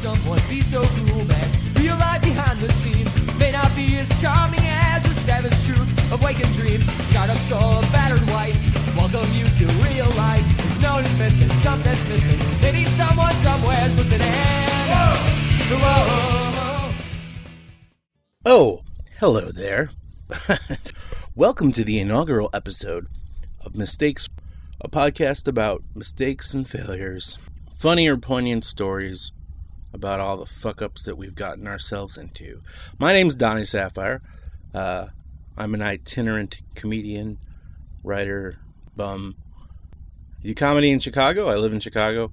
someone be so cruel, man? Real life behind the scenes may not be as charming as the savage truth of waking dreams. Scarred up soul, a battered wife. Welcome you to real life. There's no dismissing, something's missing. Maybe someone somewhere's listening. Whoa, whoa. Oh, hello there. Welcome to the inaugural episode of Mistakes, a podcast about mistakes and failures, funny or poignant stories about all the fuck ups that we've gotten ourselves into. My name's Donnie Sapphire. Uh, I'm an itinerant comedian, writer, bum. I do comedy in Chicago. I live in Chicago.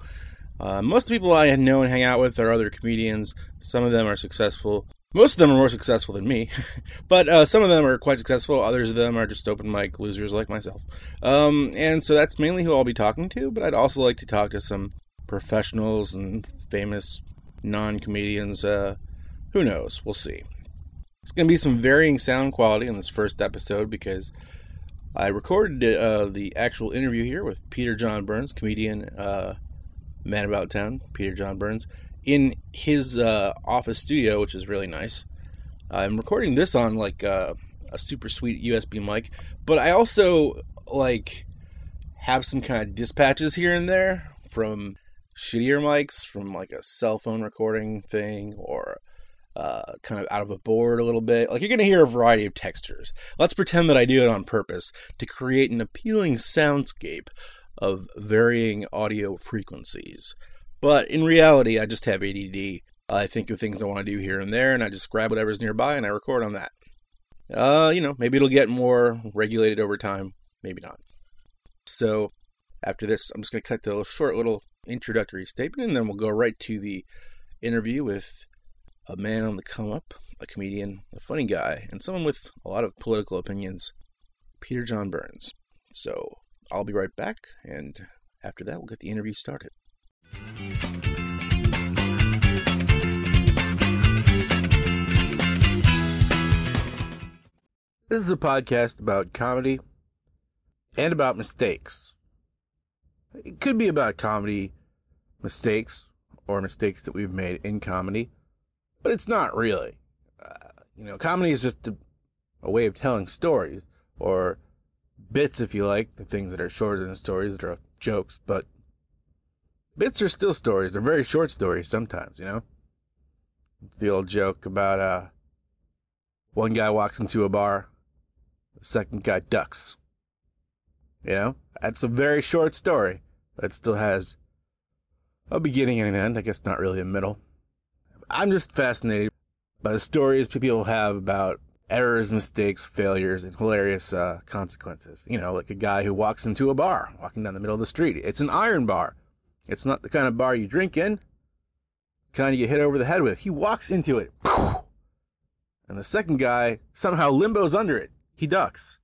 Uh, most of the people I know and hang out with are other comedians. Some of them are successful. Most of them are more successful than me, but uh, some of them are quite successful. Others of them are just open mic losers like myself. Um, and so that's mainly who I'll be talking to. But I'd also like to talk to some professionals and famous non comedians. Uh, who knows? We'll see. It's going to be some varying sound quality in this first episode because I recorded uh, the actual interview here with Peter John Burns, comedian, uh, man about town, Peter John Burns, in his uh, office studio, which is really nice. I'm recording this on like uh, a super sweet USB mic, but I also like have some kind of dispatches here and there from shittier mics, from like a cell phone recording thing, or uh, kind of out of a board a little bit. Like you're going to hear a variety of textures. Let's pretend that I do it on purpose to create an appealing soundscape of varying audio frequencies. But in reality, I just have ADD. I think of things I want to do here and there, and I just grab whatever's nearby and I record on that. Uh, you know, maybe it'll get more regulated over time, maybe not. So, after this, I'm just going to cut the short little introductory statement, and then we'll go right to the interview with a man on the come up, a comedian, a funny guy, and someone with a lot of political opinions, Peter John Burns. So, I'll be right back, and after that, we'll get the interview started. This is a podcast about comedy and about mistakes. It could be about comedy mistakes or mistakes that we've made in comedy, but it's not really. Uh, you know, comedy is just a, a way of telling stories or bits, if you like, the things that are shorter than stories that are jokes, but bits are still stories. They're very short stories sometimes, you know? It's the old joke about uh, one guy walks into a bar, the second guy ducks. You know? That's a very short story, but it still has a beginning and an end. I guess not really a middle. I'm just fascinated by the stories people have about errors, mistakes, failures, and hilarious uh, consequences. You know, like a guy who walks into a bar, walking down the middle of the street. It's an iron bar. It's not the kind of bar you drink in, kind of you hit over the head with. He walks into it, and the second guy somehow limbos under it. He ducks.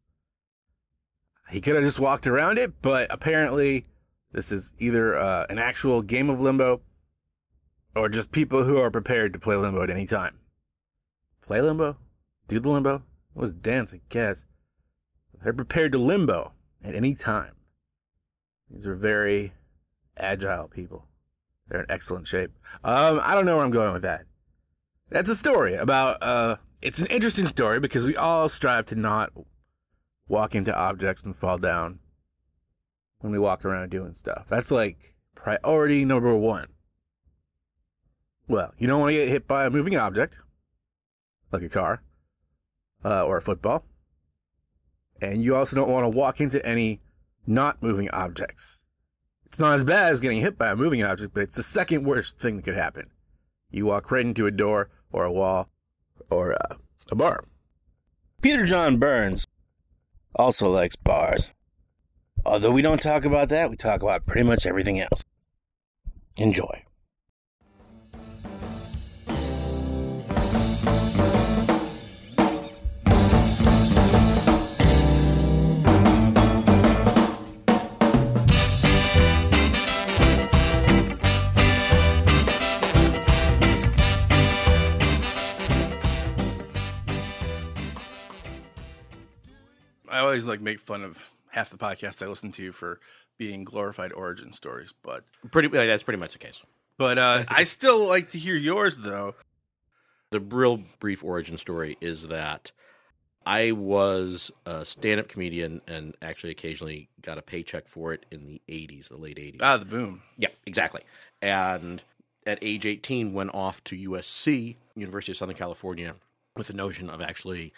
He could have just walked around it, but apparently this is either uh, an actual game of limbo or just people who are prepared to play limbo at any time. Play limbo? Do the limbo? It was dance, I guess. They're prepared to limbo at any time. These are very agile people. They're in excellent shape. Um, I don't know where I'm going with that. That's a story about, uh, it's an interesting story because we all strive to not walk into objects and fall down when we walk around doing stuff. That's like priority number one. Well, you don't want to get hit by a moving object, like a car, uh, or a football. And you also don't want to walk into any not moving objects. It's not as bad as getting hit by a moving object, but it's the second worst thing that could happen. You walk right into a door or a wall or uh, a bar. Peter John Burns also likes bars. Although we don't talk about that, we talk about pretty much everything else. Enjoy. I always like make fun of half the podcasts I listen to for being glorified origin stories, but Pretty, yeah, that's pretty much the case. But uh, I still like to hear yours though. The real brief origin story is that I was a stand-up comedian and actually occasionally got a paycheck for it in the 80s, the late 80s. Ah, the boom. Yeah, exactly. And at age 18 went off to USC, University of Southern California, with the notion of actually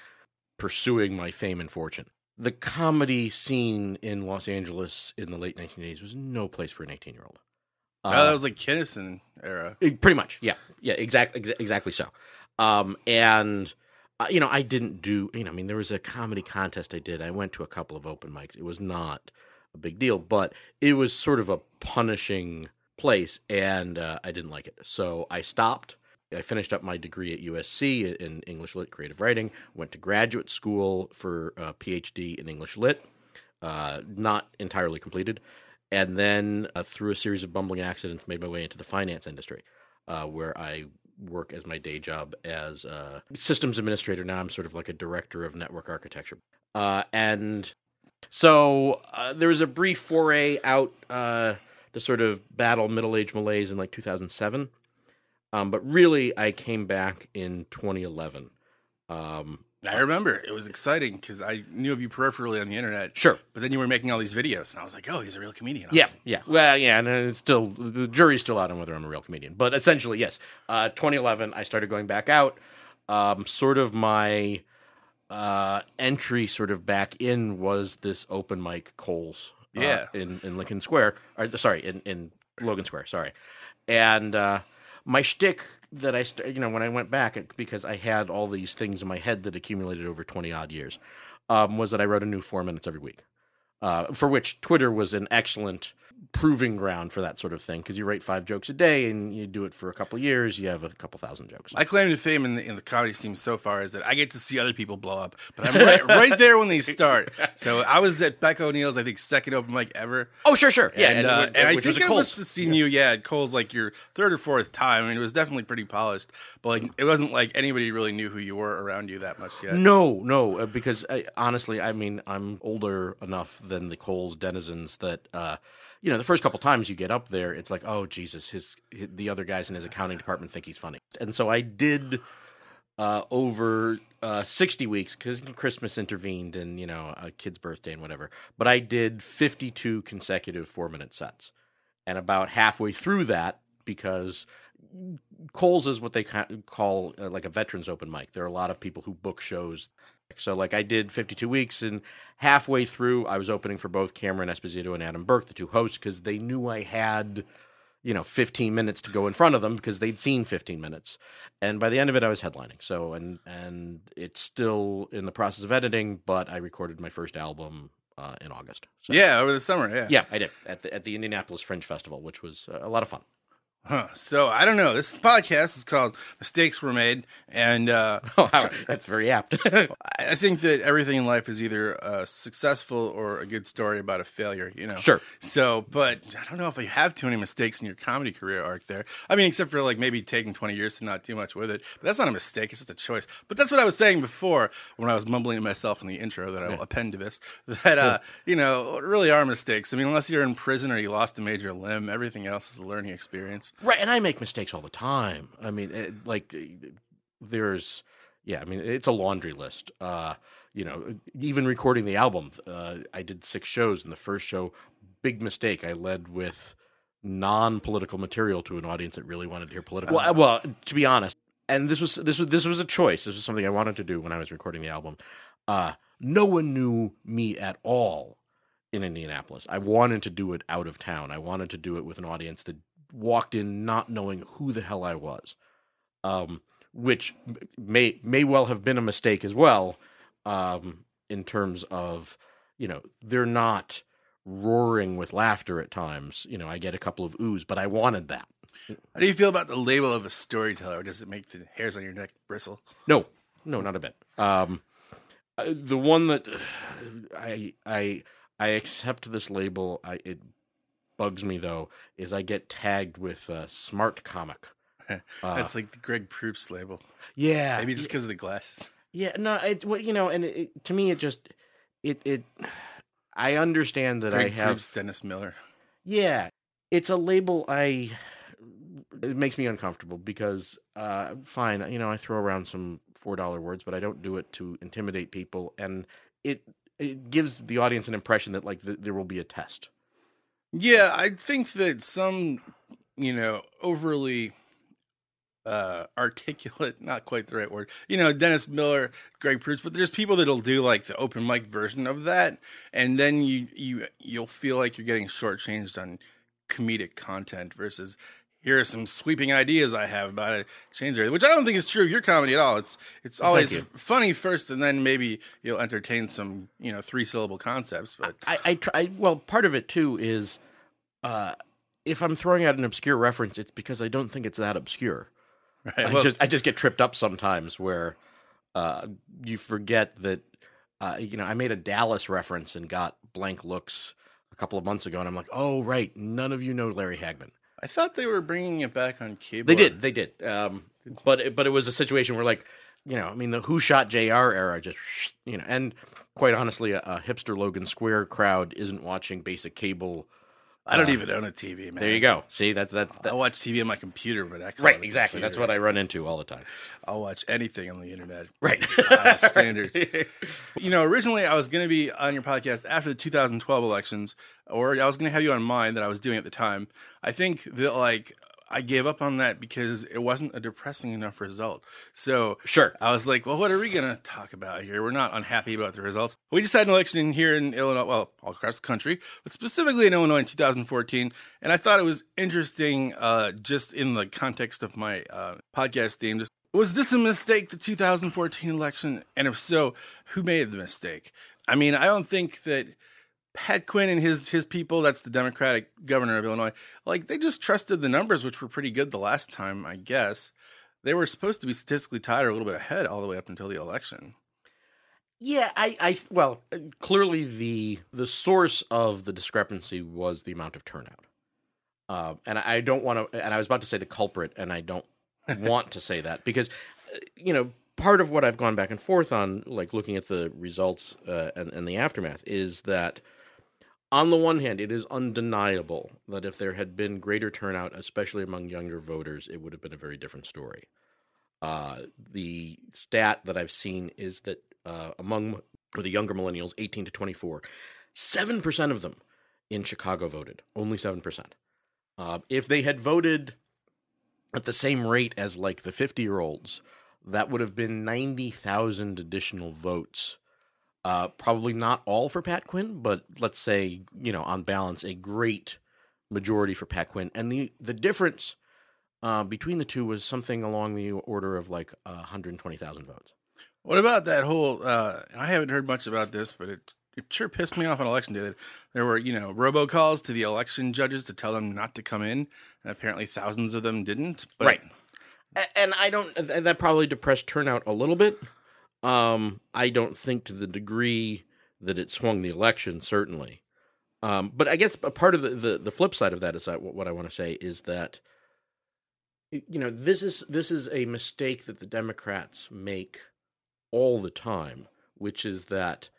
pursuing my fame and fortune. The comedy scene in Los Angeles in the late 1980s was no place for an 18-year-old. oh, that was like Kinison era. It- pretty much yeah. Yeah exactly ex- exactly so. Um and uh, you know i didn't do you know i mean there was a comedy contest i did. I went to a couple of open mics. It was not a big deal but it was sort of a punishing place and uh, i didn't like it. So i stopped i finished up my degree at usc in english lit creative writing went to graduate school for a phd in english lit uh, not entirely completed and then uh, through a series of bumbling accidents made my way into the finance industry uh, where i work as my day job as a systems administrator. Now i'm sort of like a director of network architecture. Uh, and so uh, there was a brief foray out uh, to sort of battle middle-aged malaise in like 2007 um, but really i came back in 2011 um, I remember it was exciting because I knew of you peripherally on the internet. sure But then you were making all these videos, and I was like, "Oh, he's a real comedian." Yeah, Awesome. yeah. Well, yeah, and it's still the jury's still out on whether I'm a real comedian. But essentially, yes. Uh, 2011, I started going back out. Um, sort of my uh, entry, sort of back in, was this open mic Coles. uh, Yeah. in in Lincoln Square. Or sorry, in in Logan Square. Sorry, and uh, my shtick that I, st- you know, when I went back because I had all these things in my head that accumulated over 20 odd years, um, was that I wrote a new four minutes every week. Uh, for which Twitter was an excellent proving ground for that sort of thing because you write five jokes a day and you do it for a couple years, you have a couple thousand jokes. My claim to fame in the, in the comedy scene so far is that I get to see other people blow up, but I'm right, right there when they start. So I was at Beck O'Neill's, I think, second open mic ever. oh, sure, sure, yeah, and, and, uh, which- and I think I must have seen you, yeah, at Cole's like your third or fourth time. I mean, it was definitely pretty polished, but like it wasn't like anybody really knew who you were around you that much yet. No, no, uh, because I, honestly, I mean, I'm older enough than the Coles denizens that, uh, you know, the first couple times you get up there, it's like, oh Jesus, his, hi the other guys in his accounting department think he's funny, and so I did uh, over uh, 60 weeks because Christmas intervened and you know a kid's birthday and whatever. But I did 52 consecutive four minute sets, and about halfway through that, because Coles is what they call uh, like a veterans open mic. There are a lot of people who book shows. So like I did 52 weeks and halfway through I was opening for both Cameron Esposito and Adam Burke, the two hosts, because they knew I had, you know, 15 minutes to go in front of them because they'd seen 15 minutes. And by the end of it I was headlining. So and and it's still in the process of editing, but I recorded my first album uh, in August. So, Yeah, over the summer, yeah. yeah, I did at the at the Indianapolis Fringe Festival, which was a lot of fun. Huh. So I don't know. This podcast is called "Mistakes Were Made," and uh, Oh, that's very apt. I think that everything in life is either a successful or a good story about a failure. You know. Sure. So, but I don't know if you have too many mistakes in your comedy career arc there. I mean, except for like maybe taking twenty years to not do much with it. But that's not a mistake. It's just a choice. But that's what I was saying before when I was mumbling to myself in the intro that I will append to this. That uh, you know, really are mistakes. I mean, unless you're in prison or you lost a major limb, everything else is a learning experience. Right, and I make mistakes all the time. I mean, it, like uh, there's, yeah, I mean, it's a laundry list. Uh, you know, even recording the album, uh, I did six shows, and the first show, big mistake. I led with non-political material to an audience that really wanted to hear political. Well, well, to be honest, and this was this was this was a choice. This was something I wanted to do when I was recording the album. Uh, no one knew me at all in Indianapolis. I wanted to do it out of town. I wanted to do it with an audience that walked in not knowing who the hell I was, um, which may may well have been a mistake as well, um, in terms of you know they're not roaring with laughter at times. You know, I get a couple of oohs, but I wanted that. How do you feel about the label of a storyteller? Does it make the hairs on your neck bristle? No, no, not a bit. Um, uh, the one that I I I accept this label. I it bugs me though is I get tagged with uh, smart comic. Uh, That's like the Greg Proops label. yeah, Maybe just because of the glasses. yeah. No, it well, you know, and it, it, to me, it just it it. I understand that Greg I have Proops, Dennis Miller. Yeah, it's a label I it makes me uncomfortable because uh, fine, you know, I throw around some four dollar words, but I don't do it to intimidate people, and it it gives the audience an impression that like th- there will be a test. Yeah, I think that some, you know, overly uh articulate, not quite the right word. You know, Dennis Miller, Greg Proops, but there's people that'll do like the open mic version of that, and then you you you'll feel like you're getting shortchanged on comedic content versus here are some sweeping ideas I have about it, change it, which I don't think is true of your comedy at all. It's it's always funny first, and then maybe you'll entertain some you know three syllable concepts. But I, I try. Well, part of it too is, uh, if I'm throwing out an obscure reference, it's because I don't think it's that obscure. right, I just I just get tripped up sometimes where uh, you forget that uh, you know I made a Dallas reference and got blank looks a couple of months ago, and I'm like, oh right, none of you know Larry Hagman. I thought they were bringing it back on cable. They did, they did, um, but it- but it was a situation where like you know I mean the Who Shot J.R. era just you know and quite honestly a, a hipster Logan Square crowd isn't watching basic cable. I don't Uh, even own a TV, man. There you go. See that's that, I watch TV on my computer, but I right exactly. That's what. I run into all the time. I'll watch anything on the internet. Right. Uh, standards. You know, originally I was going to be on your podcast after the 2012 elections, or I was going to have you on mine that I was doing at the time. I think that like I gave up on that because it wasn't a depressing enough result. So Sure. I was like, well, what are we going to talk about here? We're not unhappy about the results. We just had an election in here in Illinois, well, all across the country, but specifically in Illinois in 2014. And I thought it was interesting, uh, just in the context of my uh, podcast theme. Just, was this a mistake, the 2014 election? And if so, who made the mistake? I mean, I don't think that Pat Quinn and his his people, that's the Democratic governor of Illinois, like they just trusted the numbers, which were pretty good the last time, I guess. They were supposed to be statistically tied or a little bit ahead all the way up until the election. Yeah, I, I, well, clearly the the source of the discrepancy was the amount of turnout, uh, and I don't want to. And I was about to say the culprit, and I don't want to say that because, uh, you know, part of what I've gone back and forth on, like looking at the results uh, and, and the aftermath, is that on the one hand, it is undeniable that if there had been greater turnout, especially among younger voters, it would have been a very different story. Uh, the stat that I've seen is that uh, among or the younger millennials, 18 to 24, 7% of them in Chicago voted. Only 7%. Uh, if they had voted at the same rate as like the 50 year olds, that would have been 90,000 additional votes. Uh, probably not all for Pat Quinn, but let's say, you know, on balance, a great majority for Pat Quinn. And the, the difference uh, between the two was something along the order of like uh, 120,000 votes. What about that whole? Uh, I haven't heard much about this, but it it sure pissed me off on election day that there were you know robocalls to the election judges to tell them not to come in, and apparently thousands of them didn't. But Right. And I don't. That probably depressed turnout a little bit. Um, I don't think to the degree that it swung the election, certainly. Um, but I guess a part of the, the, the flip side of that is that what I want to say is that you know this is this is a mistake that the Democrats make all the time, which is that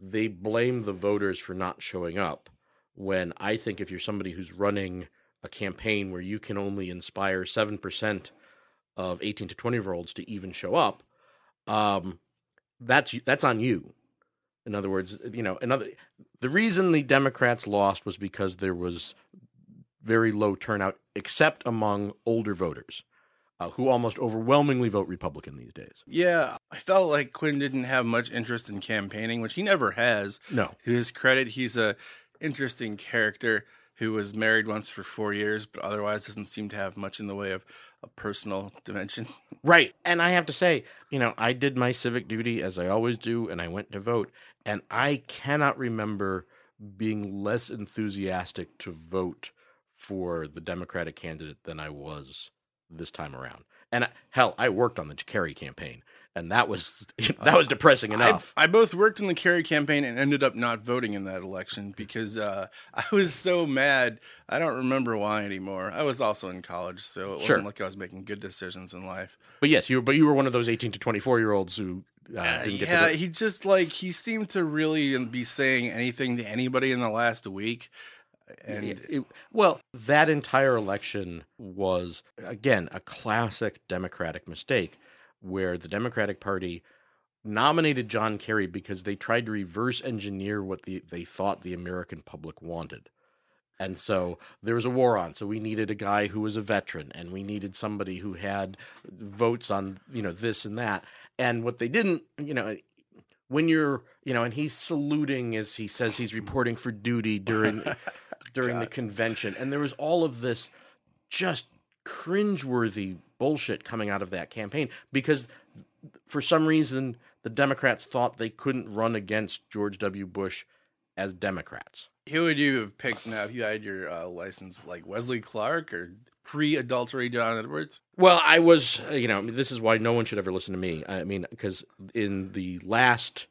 they blame the voters for not showing up. When I think if you're somebody who's running a campaign where you can only inspire seven percent of 18 to 20 year olds to even show up, um, that's that's on you. In other words, you know, another the reason the Democrats lost was because there was very low turnout, except among older voters, uh, who almost overwhelmingly vote Republican these days. yeah, I felt like Quinn didn't have much interest in campaigning, which he never has. No, To his credit, he's a interesting character who was married once for four years, but otherwise doesn't seem to have much in the way of a personal dimension. Right. And I have to say, you know, I did my civic duty as I always do, and I went to vote. And I cannot remember being less enthusiastic to vote for the Democratic candidate than I was this time around. And I, hell, I worked on the Kerry campaign, and that was that was depressing enough. I, I both worked in the Kerry campaign and ended up not voting in that election because uh, I was so mad. I don't remember why anymore. I was also in college, so it Sure. wasn't like I was making good decisions in life. but yes, you were, but you were one of those eighteen to twenty four year olds who uh, Uh, didn't get yeah, he just like he seemed to really be saying anything to anybody in the last week. And It- it- well, that entire election was again a classic Democratic mistake, where the Democratic Party nominated John Kerry because they tried to reverse engineer what the, they thought the American public wanted. And so there was a war on. So we needed a guy who was a veteran, and we needed somebody who had votes on you know this and that. And what they didn't, you know, when you're, you know, and he's saluting as he says he's reporting for duty during during the convention, and there was all of this just cringeworthy bullshit coming out of that campaign because for some reason the Democrats thought they couldn't run against George W. Bush as Democrats. who would you have picked now if you had your uh, license, like Wesley Clark or pre-adultery John Edwards? Well, I was, uh, you know, this is why no one should ever listen to me. I mean, because in the last,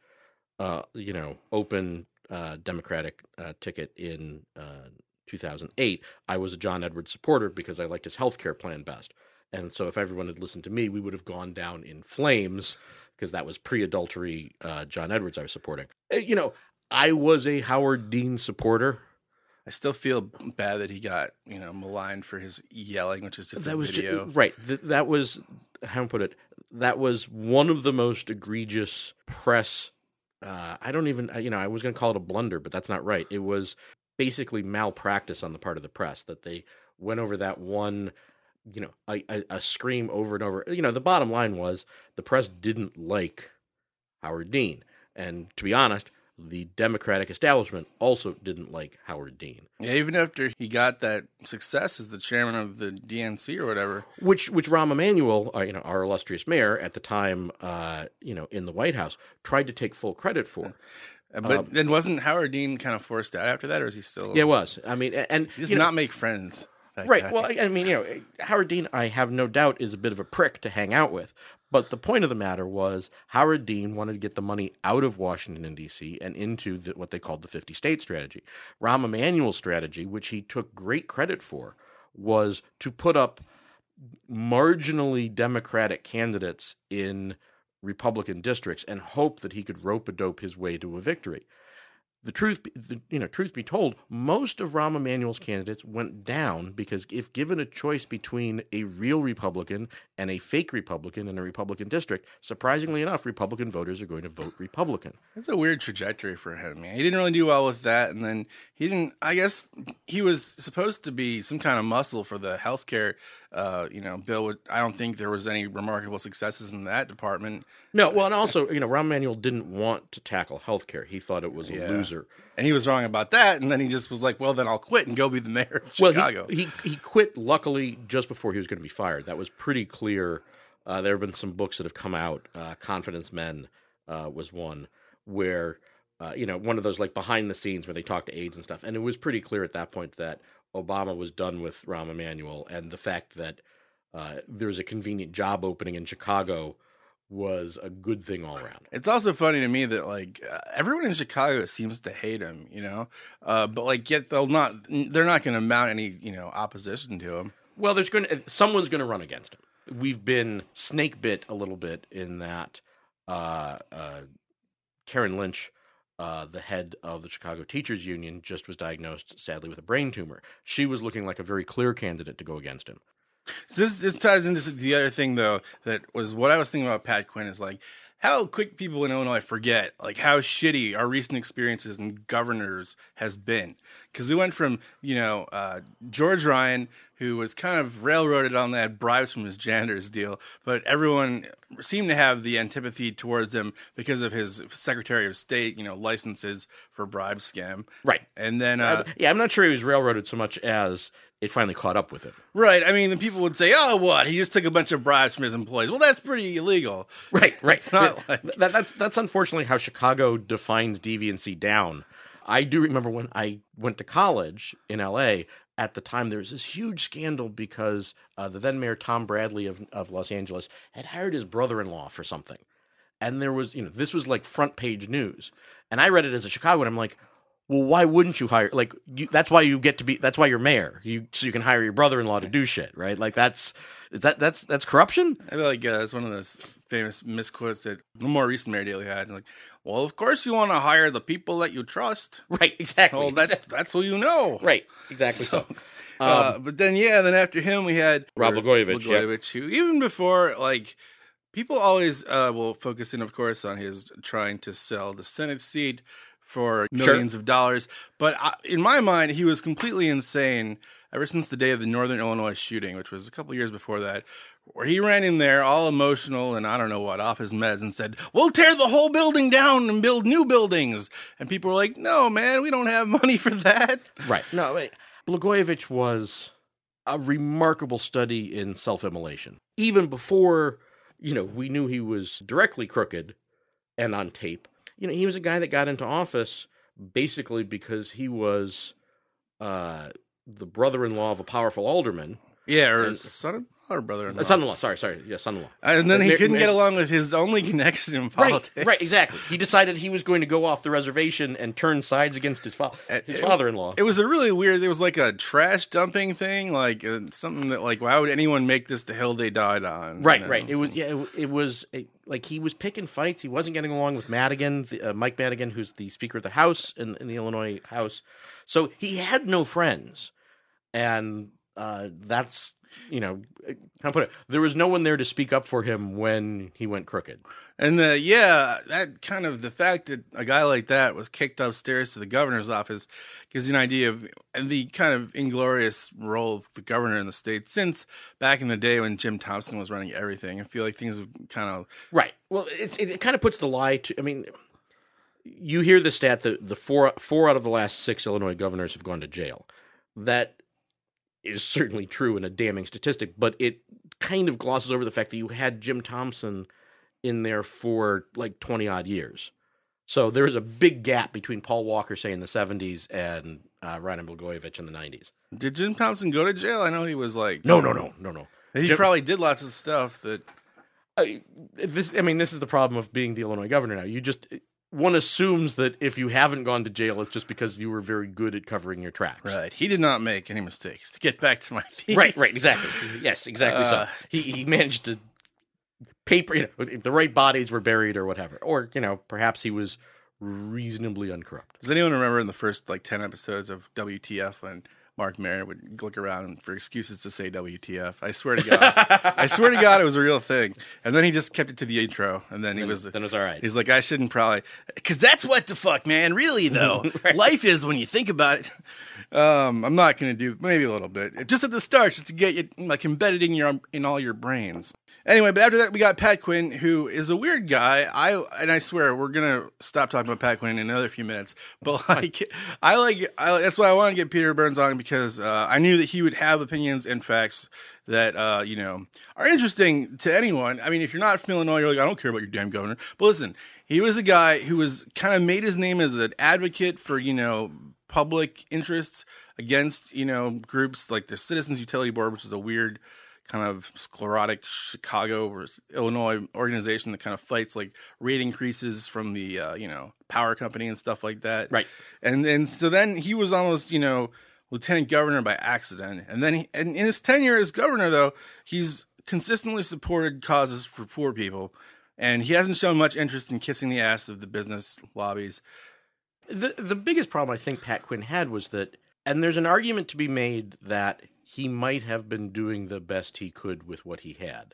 uh, you know, open uh, Democratic uh, ticket in uh, 2008, I was a John Edwards supporter because I liked his health care plan best. And so if everyone had listened to me, we would have gone down in flames because that was pre adultery uh, John Edwards I was supporting. Uh, You know, I was a Howard Dean supporter. I still feel bad that he got you know maligned for his yelling, which is just that a was video. right. Th- that was how to put it. That was one of the most egregious press. Uh, I don't even, you know, I was going to call it a blunder, but that's not right. It was basically malpractice on the part of the press that they went over that one, you know, a, a, a scream over and over. You know, the bottom line was the press didn't like Howard Dean, and to be honest, the Democratic establishment also didn't like Howard Dean. Yeah, even after he got that success as the chairman of the DNC or whatever. which which Rahm Emanuel, uh, you know, our illustrious mayor at the time, uh, you know, in the White House, tried to take full credit for. Uh, But then wasn't Howard Dean kind of forced out after that, or is he still? Yeah, it was. I mean, and he does you know, not make friends. Right. guy. Well, I, I mean, you know, Howard Dean, I have no doubt, is a bit of a prick to hang out with. But the point of the matter was, Howard Dean wanted to get the money out of Washington and D.C. and into the, what they called the 50 state strategy. Rahm Emanuel's strategy, which he took great credit for, was to put up marginally Democratic candidates in Republican districts and hope that he could rope a dope his way to a victory. The truth, be, the, you know, truth be told, most of Rahm Emanuel's candidates went down because if given a choice between a real Republican and a fake Republican in a Republican district, surprisingly enough, Republican voters are going to vote Republican. It's a weird trajectory for him. Man. He didn't really do well with that, and then he didn't. I guess he was supposed to be some kind of muscle for the healthcare, uh, you know, bill. Would, I don't think there was any remarkable successes in that department, No, well, and also, you know, Rahm Emanuel didn't want to tackle healthcare. He thought it was a Yeah. loser. And he was wrong about that. And then he just was like, "Well, then I'll quit and go be the mayor of Well, Chicago." he, he he quit luckily just before he was going to be fired. That was pretty clear. Uh, there have been some books that have come out. Uh, Confidence Men uh, was one where uh, you know one of those like behind the scenes where they talk to aides and stuff, and it was pretty clear at that point that Obama was done with Rahm Emanuel, and the fact that uh, there was a convenient job opening in Chicago was a good thing all around. It's also funny to me that like uh, everyone in Chicago seems to hate him, you know, uh, but like yet they'll not. They're not going to mount any, you know, opposition to him. Well, there's going to someone's going to run against him. We've been snake bit a little bit in that uh, uh, Karen Lynch, uh, the head of the Chicago Teachers Union, just was diagnosed sadly with a brain tumor. She was looking like a very clear candidate to go against him. So this this ties into the other thing though that was what I was thinking about Pat Quinn is like how quick people in Illinois forget like how shitty our recent experiences and governors has been because we went from you know uh, George Ryan who was kind of railroaded on that bribes from his janitors deal, but everyone seemed to have the antipathy towards him because of his Secretary of State you know licenses for bribe scam. Right. And then uh, yeah, I'm not sure he was railroaded so much as it finally caught up with him. Right. I mean, people would say, "Oh, what? He just took a bunch of bribes from his employees." Well, that's pretty illegal. Right, right. It's not That- like- that, that's that's unfortunately how Chicago defines deviancy down. I do remember when I went to college in L.A. At the time, there was this huge scandal because uh, the then mayor Tom Bradley of of Los Angeles had hired his brother-in-law for something, and there was you know this was like front page news, and I read it as a Chicagoan. I'm like, well, why wouldn't you hire? Like, you, that's why you get to be. That's why you're mayor. You so you can hire your brother-in-law to do shit, right? Like that's is that that's that's corruption. I feel like uh, it's one of those famous misquotes that the more recent Mayor Daley had. Like, well, of course you want to hire the people that you trust. Right. Exactly. Well, that's that's who you know. right. Exactly. So, Uh, but then, yeah, then after him, we had Um, Rod Blagojevich, yeah. Who even before, like, people always uh, will focus in, of course, on his trying to sell the Senate seat for Sure. millions of dollars. But I, in my mind, he was completely insane ever since the day of the Northern Illinois shooting, which was a couple years before that. Where he ran in there all emotional and I don't know what, off his meds and said, We'll tear the whole building down and build new buildings. And people were like, No, man, we don't have money for that. right. No, wait. Blagojevich was a remarkable study in self-immolation. Even before, you know, we knew he was directly crooked and on tape. You know, he was a guy that got into office basically because he was uh, the brother-in-law of a powerful alderman. Yeah, or And- son in law or brother-in-law. son-in-law. Sorry, sorry. Yeah, son-in-law. And then he Mar- couldn't mar- get along with his only connection in politics. Right, right, exactly. He decided he was going to go off the reservation and turn sides against his, fa- Uh, his it- father-in-law. It was a really weird. It was like a trash dumping thing, like uh, something that, like, why would anyone make this the hill they died on? right, You know? right. It was yeah. It, it was a, like he was picking fights. He wasn't getting along with Madigan, the, uh, Mike Madigan, who's the Speaker of the House in, in the Illinois House. So he had no friends, and uh, that's you know how put it. There was no one there to speak up for him when he went crooked. And uh, yeah, that kind of the fact that a guy like that was kicked upstairs to the governor's office gives you an idea of the kind of inglorious role of the governor in the state since back in the day when Jim Thompson was running everything. I feel like things have kind of Right. Well, it's, it, it kind of puts the lie to. I mean, you hear the stat that the four four out of the last six Illinois governors have gone to jail. That is certainly true and a damning statistic, but it kind of glosses over the fact that you had Jim Thompson in there for like twenty odd years. So there is a big gap between Paul Walker, say in the seventies, and uh, Ryan Blagojevich in the nineties. Did Jim Thompson go to jail? I know he was like No, no, no, no, no. He Jim- probably did lots of stuff that I, this, I mean, this is the problem of being the Illinois governor now. You just one assumes that if you haven't gone to jail, it's just because you were very good at covering your tracks. right. He did not make any mistakes. To get back to my theme. right, right, exactly. Yes, exactly. Uh, so he he managed to paper, you know, if the right bodies were buried or whatever, or you know, perhaps he was reasonably uncorrupt. Does anyone remember in the first like ten episodes of WTF when Marc Maron would look around for excuses to say WTF? I swear to God, I swear to God, it was a real thing. And then he just kept it to the intro, and then he was then it was all right. He's like, I shouldn't probably, because that's what the fuck, man. Really though, life is when you think about it. Um, I'm not gonna do maybe a little bit, just at the start, just to get you like embedded in your in all your brains. Anyway, but after that, we got Pat Quinn, who is a weird guy. I and I swear we're gonna stop talking about Pat Quinn in another few minutes. But like, I like I, that's why I want to get Peter Burns on because uh, I knew that he would have opinions and facts that uh, you know are interesting to anyone. I mean, if you're not from Illinois, you're like, I don't care about your damn governor. But listen, he was a guy who was kind of made his name as an advocate for you know public interests against you know groups like the Citizens Utility Board, which is a weird kind of sclerotic Chicago or Illinois organization that kind of fights like rate increases from the uh, you know power company and stuff like that. Right. And then so then he was almost you know lieutenant governor by accident, and then he, and in his tenure as governor though he's consistently supported causes for poor people. And he hasn't shown much interest in kissing the ass of the business lobbies. the the biggest problem I think Pat Quinn had was that, and there's an argument to be made that he might have been doing the best he could with what he had,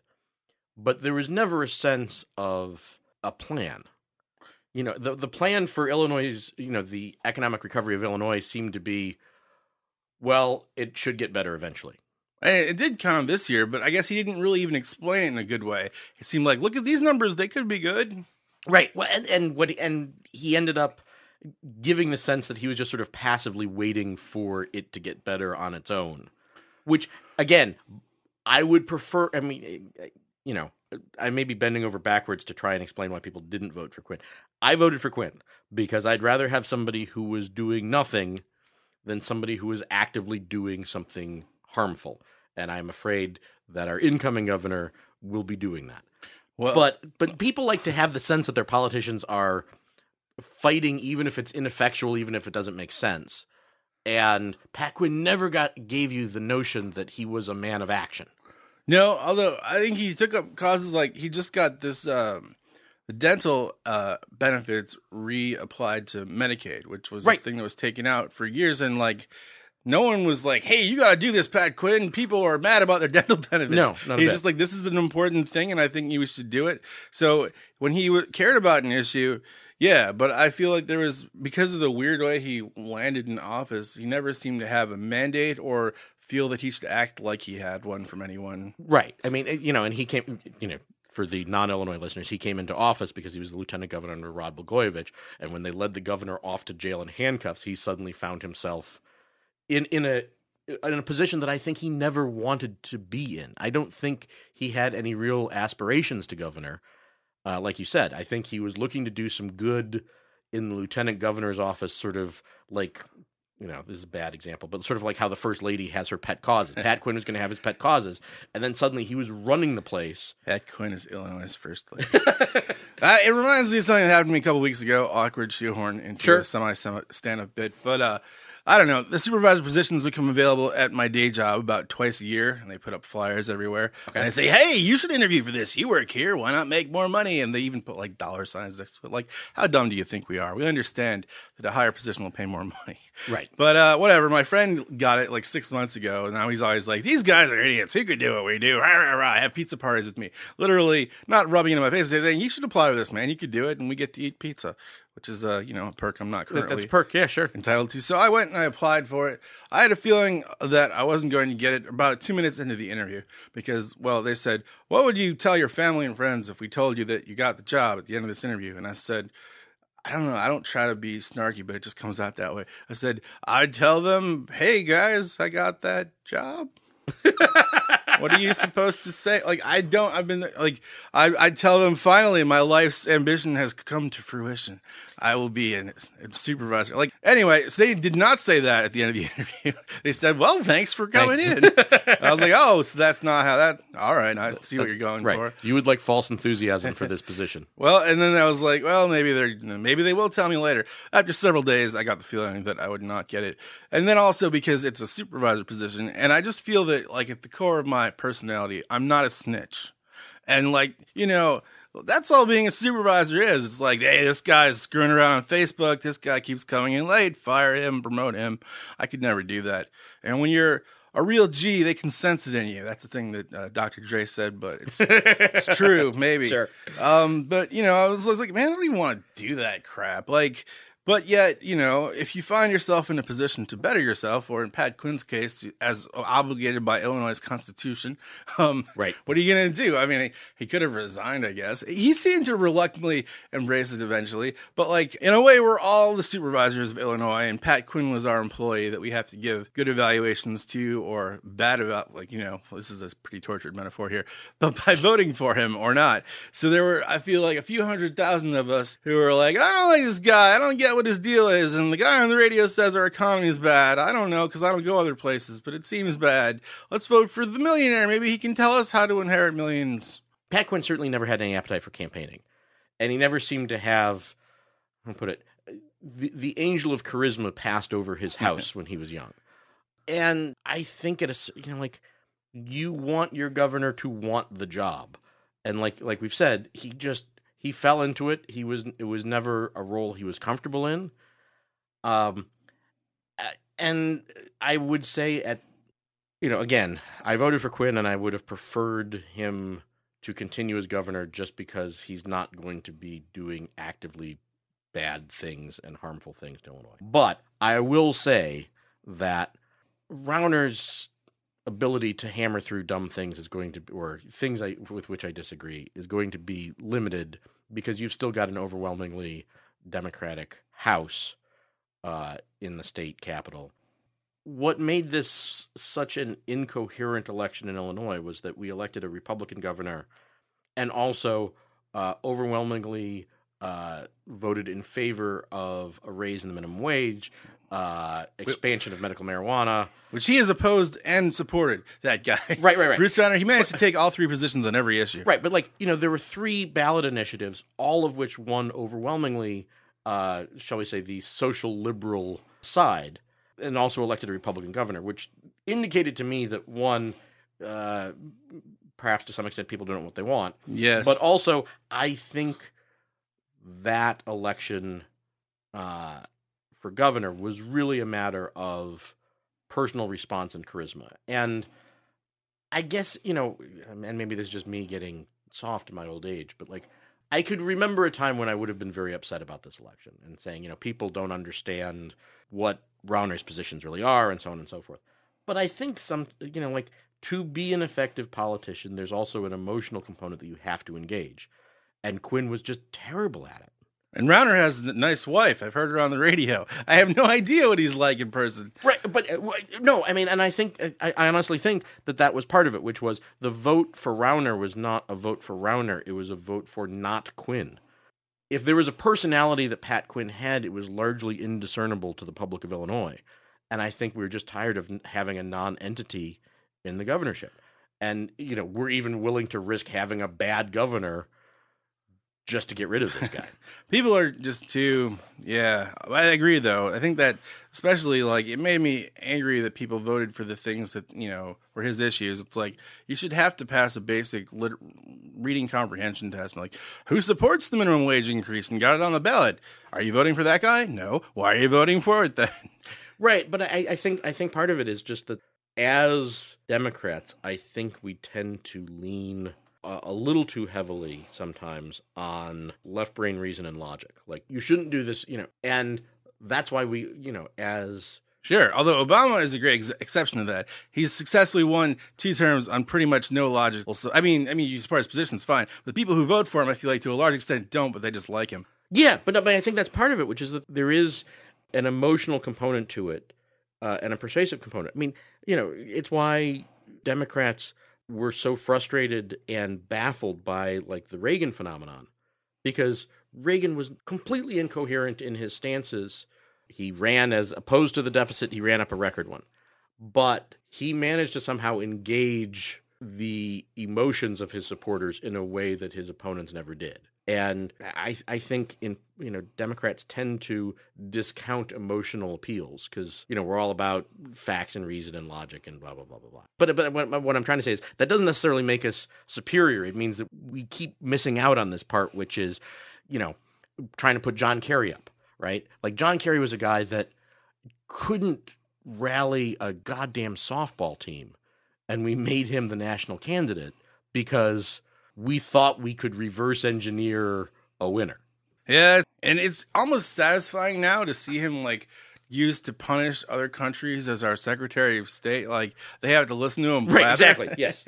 but there was never a sense of a plan. You know, the the plan for Illinois, you know, the economic recovery of Illinois seemed to be, well, it should get better eventually. It did kind of this year, but I guess he didn't really even explain it in a good way. It seemed like, look at these numbers; they could be good. Right. Well, and, and what and he ended up giving the sense that he was just sort of passively waiting for it to get better on its own. Which again, I would prefer. I mean, eh, you know, I may be bending over backwards to try and explain why people didn't vote for Quinn. I voted for Quinn because I'd rather have somebody who was doing nothing than somebody who was actively doing something harmful. And I'm afraid that our incoming governor will be doing that Well, but but people like to have the sense that their politicians are fighting, even if it's ineffectual, even if it doesn't make sense. And Pat Quinn never got gave you the notion that he was a man of action. No, although I think he took up causes like he just got this um, the dental uh, benefits reapplied to Medicaid, which was Right. a thing that was taken out for years, and like no one was like, "Hey, you got to do this, Pat Quinn." People are mad about their dental benefits. No, not he's just like, "This is an important thing, and I think you should do it." So when he w- cared about an issue, yeah, but I feel like there was because of the weird way he landed in office, he never seemed to have a mandate or feel that he should act like he had one from anyone. Right. I mean, you know, and he came, you know, for the non-Illinois listeners, he came into office because he was the lieutenant governor under Rod Blagojevich, and when they led the governor off to jail in handcuffs, he suddenly found himself in in a in a position that I think he never wanted to be in. I don't think he had any real aspirations to governor. Uh, like you said, I think he was looking to do some good in the lieutenant governor's office, sort of like you know, this is a bad example, but sort of like how the first lady has her pet causes. Pat Quinn was going to have his pet causes, and then suddenly he was running the place. Pat Quinn is Illinois' first lady. uh, it reminds me of something that happened to me a couple weeks ago. Awkward shoehorn into Sure. a semi stand-up bit, but uh, I don't know. The supervisor positions become available at my day job about twice a year, and they put up flyers everywhere. And they say, "Hey, you should interview for this. You work here. Why not make more money?" And they even put like dollar signs next to it. Like, how dumb do you think we are? We understand that a higher position will pay more money. Right. But uh, whatever. My friend got it like six months ago, and now he's always like, "These guys are idiots. Who could do what we do?" Rah, rah, rah. Have pizza parties with me. Literally, not rubbing it in my face. Saying, "You should apply to this, man. You could do it, and we get to eat pizza." Which is, uh, you know, a perk I'm not currently That's a perk, yeah, sure. entitled to. So I went and I applied for it. I had a feeling that I wasn't going to get it about two minutes into the interview because, well, they said, What would you tell your family and friends if we told you that you got the job at the end of this interview? And I said, I don't know. I don't try to be snarky, but it just comes out that way. I said, I'd tell them, Hey guys, I got that job. what are you supposed to say? Like, I don't, I've been like, I, I tell them finally my life's ambition has come to fruition. I will be a, a supervisor. Like, anyway, so they did not say that at the end of the interview. They said, well, thanks for coming in. I was like, oh, so that's not how that, all right. I see what you're going Right. for. You would like false enthusiasm for this position. Well, and then I was like, well, maybe they're maybe they will tell me later. After several days, I got the feeling that I would not get it, and then also because it's a supervisor position, and I just feel that like at the core of my personality, I'm not a snitch, and like you know. That's all being a supervisor is. It's like, hey, this guy's screwing around on Facebook. This guy keeps coming in late. Fire him, promote him. I could never do that. And when you're a real G, they can sense it in you. That's the thing that uh, Dr. Dre said, but it's it's true, maybe. Sure. Um, but you know, I was, I was like, man, I don't even want to do that crap. Like, but yet, you know, if you find yourself in a position to better yourself, or in Pat Quinn's case, as obligated by Illinois' Constitution, um, Right. What are you gonna do? I mean, he, he could have resigned, I guess. He seemed to reluctantly embrace it eventually, but like in a way, we're all the supervisors of Illinois, and Pat Quinn was our employee that we have to give good evaluations to, or bad about. Like, you know, this is a pretty tortured metaphor here, but by voting for him or not. So there were, I feel like, a few hundred thousand of us who were like, I don't like this guy. I don't get what his deal is, and the guy on the radio says our economy is bad. I don't know because I don't go other places, but it seems bad. Let's vote for the millionaire. Maybe he can tell us how to inherit millions. Pat Quinn certainly never had any appetite for campaigning, and he never seemed to have. How put it? The, the angel of charisma passed over his house when he was young, and I think it is you know like you want your governor to want the job, and like like we've said, he just he fell into it. He was it was never a role he was comfortable in. Um, and I would say at you know again, I voted for Quinn, and I would have preferred him to continue as governor just because he's not going to be doing actively bad things and harmful things to Illinois. But I will say that Rauner's ability to hammer through dumb things is going to or things I, with which I disagree is going to be limited because you've still got an overwhelmingly democratic house uh, in the state capital what made this such an incoherent election in Illinois was that we elected a Republican governor and also uh, overwhelmingly uh, voted in favor of a raise in the minimum wage, uh, expansion of medical marijuana. Which he has opposed and supported that guy. Right, right, right. Bruce Rauner, he managed to take all three positions on every issue. Right, but like, you know, there were three ballot initiatives, all of which won overwhelmingly uh, shall we say, the social liberal side, and also elected a Republican governor, which indicated to me that one, uh, perhaps to some extent, people don't know what they want, Yes. but also I think that election uh, for governor was really a matter of personal response and charisma, and I guess you know, and maybe this is just me getting soft in my old age, but like I could remember a time when I would have been very upset about this election and saying, you know, people don't understand what Rauner's positions really are and so on and so forth. But I think some, you know, like to be an effective politician, there's also an emotional component that you have to engage. And Quinn was just terrible at it. and Rauner has a nice wife. I've heard her on the radio. I have no idea what he's like in person. Right, but uh, no, I mean, and I think I, I honestly think that that was part of it, which was the vote for Rauner was not a vote for Rauner; it was a vote for not Quinn. If there was a personality that Pat Quinn had, it was largely indiscernible to the public of Illinois, and I think we were just tired of having a non-entity in the governorship, and you know, we're even willing to risk having a bad governor just to get rid of this guy. People are just too. Yeah, I agree though. I think that especially like it made me angry that people voted for the things that you know were his issues. It's like you should have to pass a basic lit- reading comprehension test. Like, who supports the minimum wage increase and got it on the ballot? Are you voting for that guy? No. Why are you voting for it then? Right, but I, I think I think part of it is just that as Democrats, I think we tend to lean a little too heavily sometimes on left brain reason and logic. Like you shouldn't do this, you know, and that's why we, you know, as Sure. Although Obama is a great ex- exception to that. He's successfully won two terms on pretty much no logical. So I mean, I mean, you support his position's fine. But the people who vote for him, I feel like to a large extent don't, but they just like him. Yeah, but, but I think that's part of it, which is that there is an emotional component to it uh, and a persuasive component. I mean, you know, it's why Democrats were so frustrated and baffled by like the Reagan phenomenon because Reagan was completely incoherent in his stances. He ran as opposed to the deficit, he ran up a record one. But he managed to somehow engage the emotions of his supporters in a way that his opponents never did. And I I think in you know Democrats tend to discount emotional appeals because you know we're all about facts and reason and logic and blah blah blah blah blah. But but what, what I'm trying to say is that doesn't necessarily make us superior. It means that we keep missing out on this part, which is you know trying to put John Kerry up, right? Like John Kerry was a guy that couldn't rally a goddamn softball team, and we made him the national candidate because we thought we could reverse engineer a winner. Yeah, and it's almost satisfying now to see him like used to punish other countries as our Secretary of State. Like they have to listen to him. Right, exactly. Yes.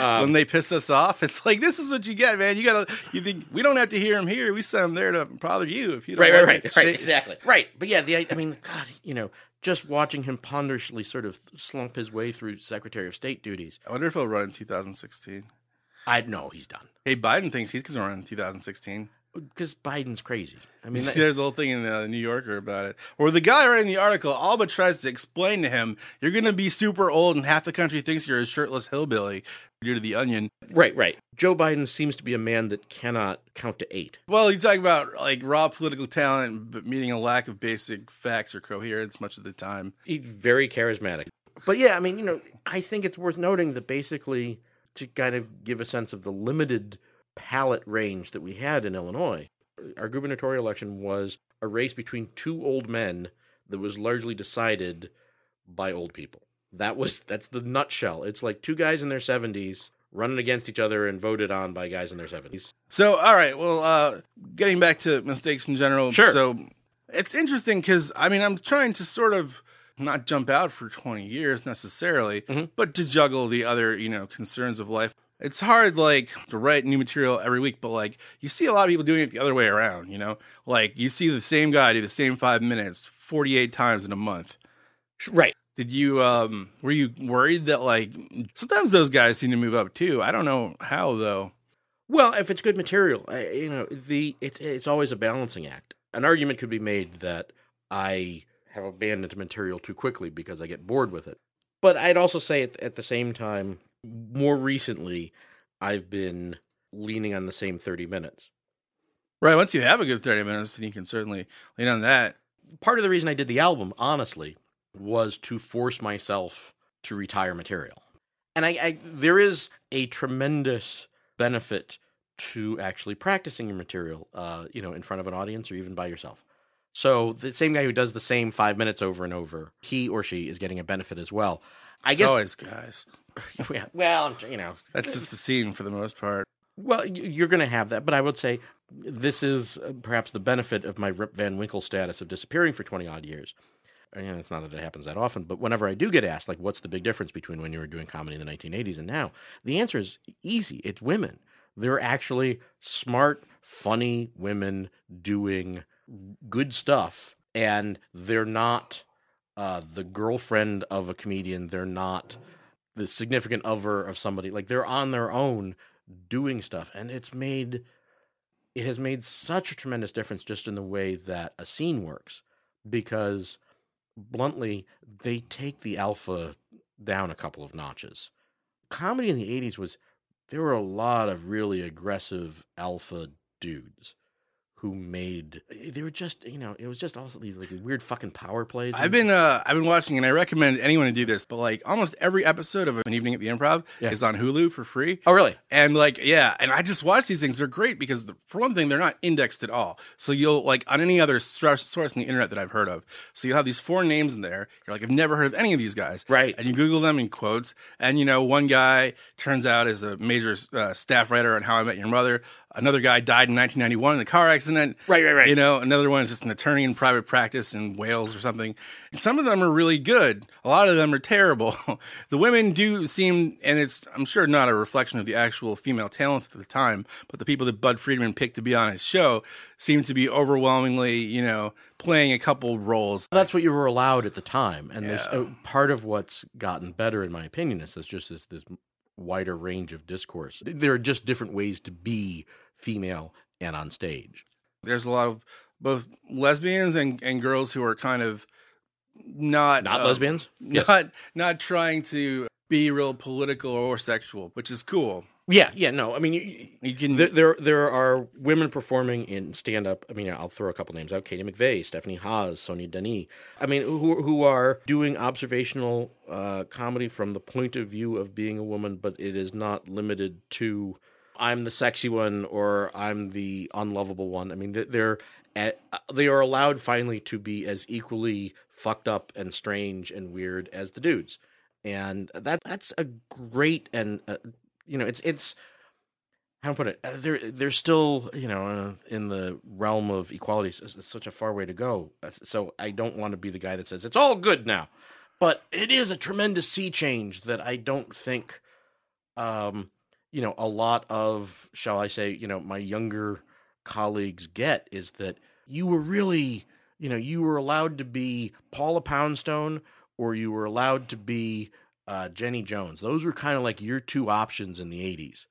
Um, when they piss us off, it's like this is what you get, man. You gotta. You think we don't have to hear him here? We send him there to bother you if you don't. right, right, right, right, exactly, right. But yeah, the I mean, God, you know, just watching him ponderously sort of slump his way through Secretary of State duties, I wonder if he'll run in 2016. I know he's done Hey, Biden thinks he's gonna run in 2016. because Biden's crazy. I mean, that- there's a whole thing in the New Yorker about it, where the guy writing the article all but tries to explain to him, "You're going to be super old, and half the country thinks you're a shirtless hillbilly due to the Onion." right, right. Joe Biden seems to be a man that cannot count to eight. Well, you talk about like raw political talent, but meeting a lack of basic facts or coherence much of the time. he's very charismatic. But yeah, I mean, you know, I think it's worth noting that basically to kind of give a sense of the limited palette range that we had in Illinois, our gubernatorial election was a race between two old men that was largely decided by old people. That was that's the nutshell. It's like two guys in their 70s running against each other and voted on by guys in their 70s. So, all right, well, uh, getting back to mistakes in general. Sure. So, it's interesting because I mean, I'm trying to sort of not jump out for 20 years necessarily, Mhm. but to juggle the other, you know, concerns of life. It's hard, like, to write new material every week, but like, you see a lot of people doing it the other way around, you know? Like, you see the same guy do the same five minutes 48 times in a month. Right. Did you, um, were you worried that, like, sometimes those guys seem to move up too? I don't know how, though. Well, if it's good material, I, you know, the it's it's always a balancing act. An argument could be made that I have abandoned material too quickly because I get bored with it. But I'd also say at, at the same time, more recently, I've been leaning on the same thirty minutes. Right. Once you have a good 30 minutes, then you can certainly lean on that. Part of the reason I did the album, honestly, was to force myself to retire material. And I, I there is a tremendous benefit to actually practicing your material, uh, you know, in front of an audience or even by yourself. So the same guy who does the same five minutes over and over, he or she is getting a benefit as well. I It's guess. always guys. yeah, well, you know, That's just the scene for the most part. well, you're going to have that, but I would say this is uh, perhaps the benefit of my Rip Van Winkle status of disappearing for 20 odd years. And it's not that it happens that often, but whenever I do get asked, like, what's the big difference between when you were doing comedy in the 1980s and now? The answer is easy. It's women. They're actually smart, funny women doing good stuff, and they're not uh, the girlfriend of a comedian. They're not the significant other of somebody. Like, they're on their own doing stuff and it's made it has made such a tremendous difference just in the way that a scene works because bluntly they take the alpha down a couple of notches comedy in the 80s was there were a lot of really aggressive alpha dudes who made they were just you know it was just also these like weird fucking power plays I've been uh I've been watching and I recommend anyone to do this, but like almost every episode of an evening at the improv Yeah. is on Hulu for free. oh really And like, yeah, and I just watch these things. They're great because, for one thing, they're not indexed at all. So you'll like on any other source source on the internet that I've heard of. So you'll have these four names in there. You're like, I've never heard of any of these guys, Right. And you Google them in quotes, and you know, one guy turns out is a major uh, staff writer on How I Met Your Mother. Another guy died in 1991 in a car accident. Right, right, right. You know, another one is just an attorney in private practice in Wales or something. And some of them are really good. A lot of them are terrible. the women do seem, and it's, I'm sure, not a reflection of the actual female talents at the time, but the people that Bud Friedman picked to be on his show seem to be overwhelmingly, you know, playing a couple roles. that's what you were allowed at the time and there's uh, part of what's gotten better in my opinion is just this, this wider range of discourse there are just different ways to be female and on stage There's a lot of both lesbians and, and girls who are kind of not not um, lesbians yes not not trying to be real political or sexual, which is cool. yeah yeah no i mean you, You can there, there there are women performing in stand up. I mean, I'll throw a couple names out: Katie McVeigh, Stephanie Haas, Sonia Denis. I mean, who who are doing observational uh, comedy from the point of view of being a woman, but it is not limited to I'm the sexy one or I'm the unlovable one. I mean, they're- at, they are allowed finally to be as equally fucked up and strange and weird as the dudes, and that that's a great and uh, you know it's it's how to put it? Uh, they're they're still you know uh, in the realm of equality. It's, it's such a far way to go. Uh, So I don't want to be the guy that says it's all good now, but it is a tremendous sea change that I don't think, um, you know, a lot of shall I say, you know, my younger colleagues get is that you were really, you know, you were allowed to be Paula Poundstone or you were allowed to be uh, Jenny Jones. Those were kind of like your two options in the '80s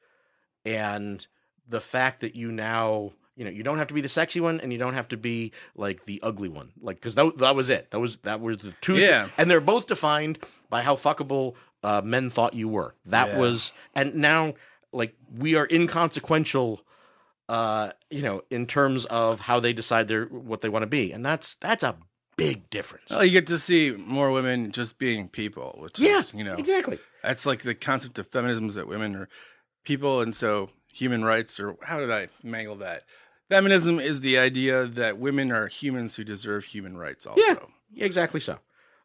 and the fact that you now you know you don't have to be the sexy one and you don't have to be like the ugly one like because that, that was it that was that was the two Yeah. and they're both defined by how fuckable uh, men thought you were that Yeah. was and now like we are inconsequential uh you know in terms of how they decide their what they want to be and that's that's a big difference well, you get to see more women just being people, which yeah is you know exactly that's like the concept of feminism is that women are people, and so human rights or how did I mangle that? Feminism is the idea that women are humans who deserve human rights. Also, yeah exactly so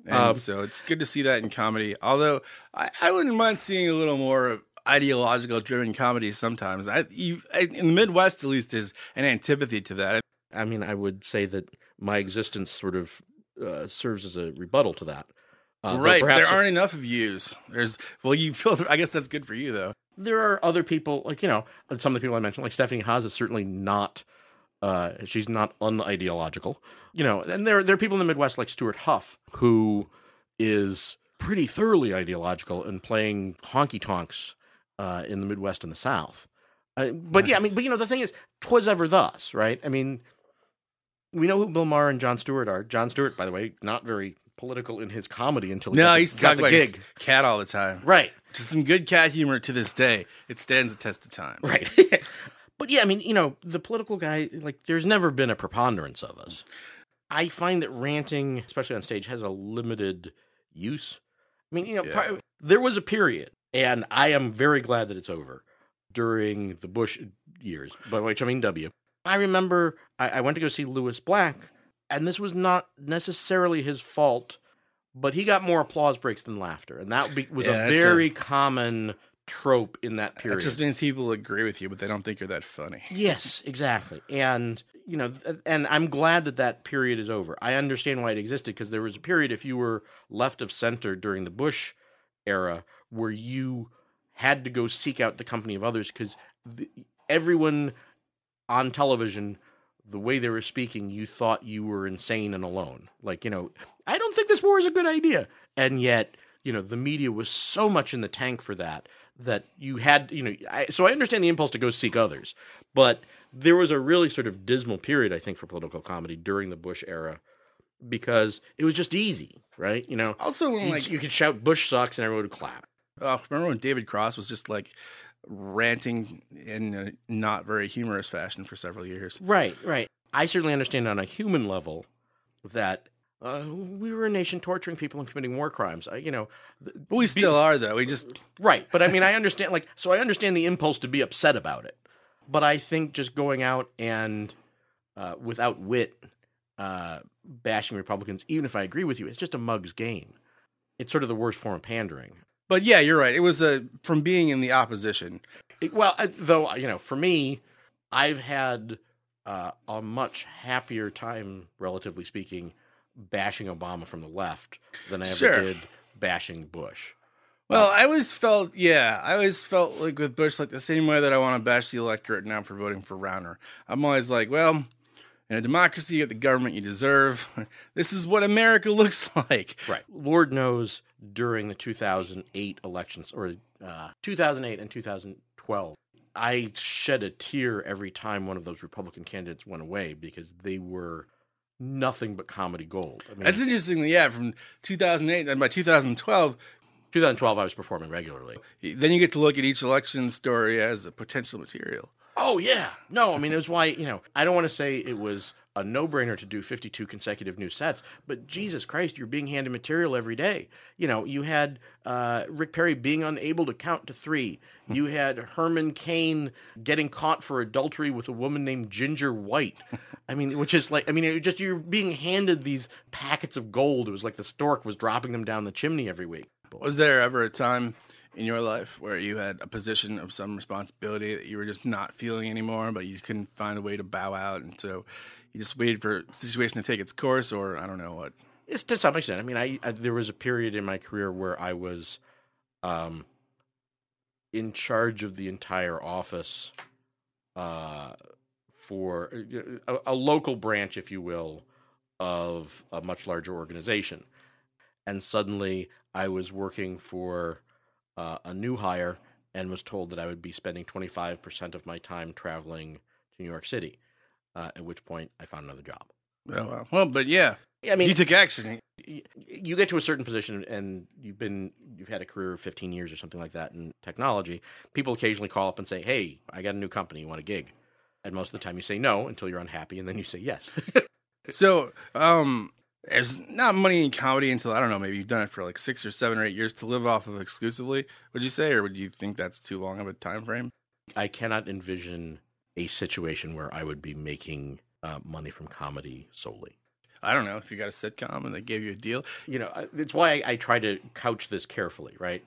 And Um, so it's good to see that in comedy. Although I, I wouldn't mind seeing a little more ideological driven comedy sometimes. I, you, I in the Midwest at least there's an antipathy to that. I mean, I would say that my existence sort of uh, serves as a rebuttal to that. Uh, right. There aren't enough of yous. There's well you feel I guess that's good for you though. there are other people, like you know, some of the people I mentioned, like Stephanie Haas, is certainly not. Uh, she's not unideological, you know. And there there are people in the Midwest like Stewart Huff who is pretty thoroughly ideological and playing honky tonks uh, in the Midwest and the South. Uh, but yeah, I mean, but you know, the thing is, twas ever thus, right? I mean, we know who Bill Maher and Jon Stewart are. Jon Stewart, by the way, not very political in his comedy until he No, got the, he's talking about gig. cat all the time. Right, Just some good cat humor to this day. It stands the test of time. right. But yeah, I mean, you know, the political guy, like, there's never been a preponderance of us. I find that ranting, especially on stage, has a limited use. I mean, you know, Yeah. there was a period, and I am very glad that it's over during the Bush years, by which I mean W. I remember I, I went to go see Lewis Black, and this was not necessarily his fault, but he got more applause breaks than laughter, and that be, was Yeah, a that's a- very common trope in that That period. just means people agree with you, but they don't think you're that funny. Yes, exactly. And you know, and I'm glad that that period is over. I understand why it existed because there was a period if you were left of center during the Bush era where you had to go seek out the company of others because everyone on television the way they were speaking you thought you were insane and alone. Like you know i don't think this war is a good idea. And yet you know the media was so much in the tank for that that you had you know I, so i understand the impulse to go seek others but there was a really sort of dismal period i think for political comedy during the bush era because it was just easy right? You know Also, when like you could shout bush sucks and everyone would clap Oh, remember when David Cross was just like ranting in a not very humorous fashion for several years? Right, right. I certainly understand on a human level that uh, we were a nation torturing people and committing war crimes. I, you know, we still are, though. We just right. But I mean, I understand. Like, so I understand the impulse to be upset about it. But I think just going out and uh, without wit, uh, bashing Republicans, even if I agree with you, it's just a mug's game. It's sort of the worst form of pandering. But yeah, you're right. It was a from being in the opposition. It- well, though you know, for me, I've had uh, a much happier time, relatively speaking, bashing Obama from the left than I ever Sure. did bashing Bush. Well, I always felt, yeah, I always felt like with Bush, like the same way that I want to bash the electorate now for voting for Rauner. I'm always like, well, in a democracy, you get the government you deserve. This is what America looks like. Right. Lord knows during the 2008 elections, or uh, 2008 and 2012, I shed a tear every time one of those Republican candidates went away because they were nothing but comedy gold. I mean, That's interesting. Yeah, from 2008 and by 2012, 2012, I was performing regularly. then you get to look at each election story as a potential material. Oh yeah, no, I mean it was why you know I don't want to say it was a no-brainer to do 52 consecutive new sets, but Jesus Christ, you're being handed material every day. You know, you had uh, Rick Perry being unable to count to three. You had Herman Cain getting caught for adultery with a woman named Ginger White. I mean, which is like, I mean, it just you're being handed these packets of gold. It was like the stork was dropping them down the chimney every week. Was there ever a time in your life where you had a position of some responsibility that you were just not feeling anymore, but you couldn't find a way to bow out, and so you just waited for the situation to take its course, or I don't know what? It's to some extent. I mean, I, I there was a period in my career where I was, um, in charge of the entire office, uh, for uh, a, a local branch, if you will, of a much larger organization, and suddenly I was working for uh, a new hire and was told that I would be spending twenty five percent of my time traveling to New York City. Uh, at which point, I found another job. Oh, well, well, but yeah, I mean, you took action. y- you get to a certain position and you've been you've had a career of 15 years or something like that in technology people occasionally call up and say hey i got a new company you want a gig and most of the time you say no until you're unhappy and then you say yes So, um, there's not money in comedy until I don't know. Maybe you've done it for like six or seven or eight years to live off of exclusively. Would you say, or would you think that's too long of a time frame? i cannot envision a situation where i would be making uh, money from comedy solely I don't know if you got a sitcom and they gave you a deal. you know it's why I, I try to couch this carefully right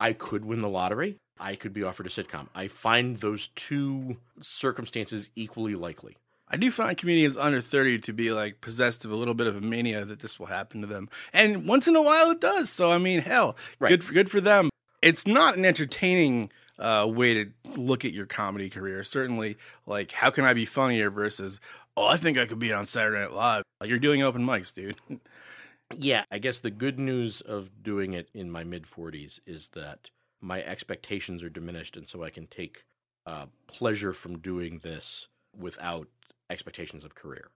i could win the lottery i could be offered a sitcom i find those two circumstances equally likely I do find comedians under 30 to be like possessed of a little bit of a mania that this will happen to them. And once in a while it does. So, I mean, hell, Right. good, for, good for them. It's not an entertaining uh, way to look at your comedy career. Certainly, like, how can I be funnier versus, oh, I think I could be on Saturday Night Live. Like, you're doing open mics, dude. Yeah, I guess the good news of doing it in my mid 40s is that my expectations are diminished, and so I can take uh, pleasure from doing this without expectations of career.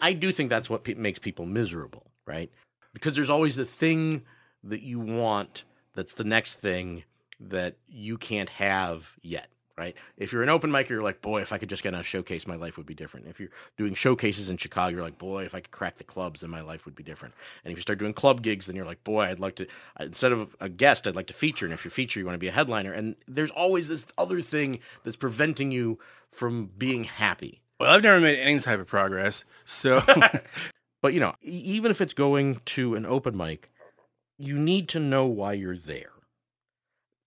I do think that's what pe- makes people miserable, right? Because there's always the thing that you want that's the next thing that you can't have yet, right? If you're an open micer, you're like, boy, if I could just get on a showcase, my life would be different. If you're doing showcases in Chicago, you're like, boy, if I could crack the clubs, then my life would be different. And if you start doing club gigs, then you're like, boy, I'd like to, instead of a guest, I'd like to feature. And if you're feature, you want to be a headliner. And there's always this other thing that's preventing you from being happy. Well, I've never made any type of progress. So, but you know, even if it's going to an open mic, you need to know why you're there.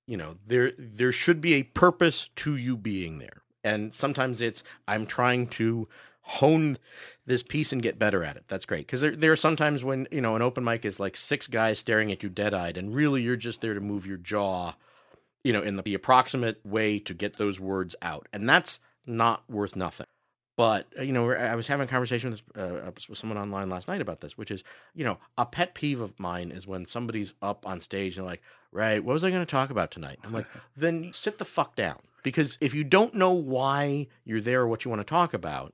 You know there there should be a purpose to you being there. And sometimes it's i'm trying to hone this piece and get better at it. That's great. Because there, there are sometimes when you know an open mic is like six guys staring at you dead-eyed and really you're just there to move your jaw you know in the, the approximate way to get those words out. And that's not worth nothing but uh, you know i was having a conversation with, uh, with someone online last night about this which is you know a pet peeve of mine is when somebody's up on stage and like right what was i going to talk about tonight? I'm like then sit the fuck down. Because if you don't know why you're there or what you want to talk about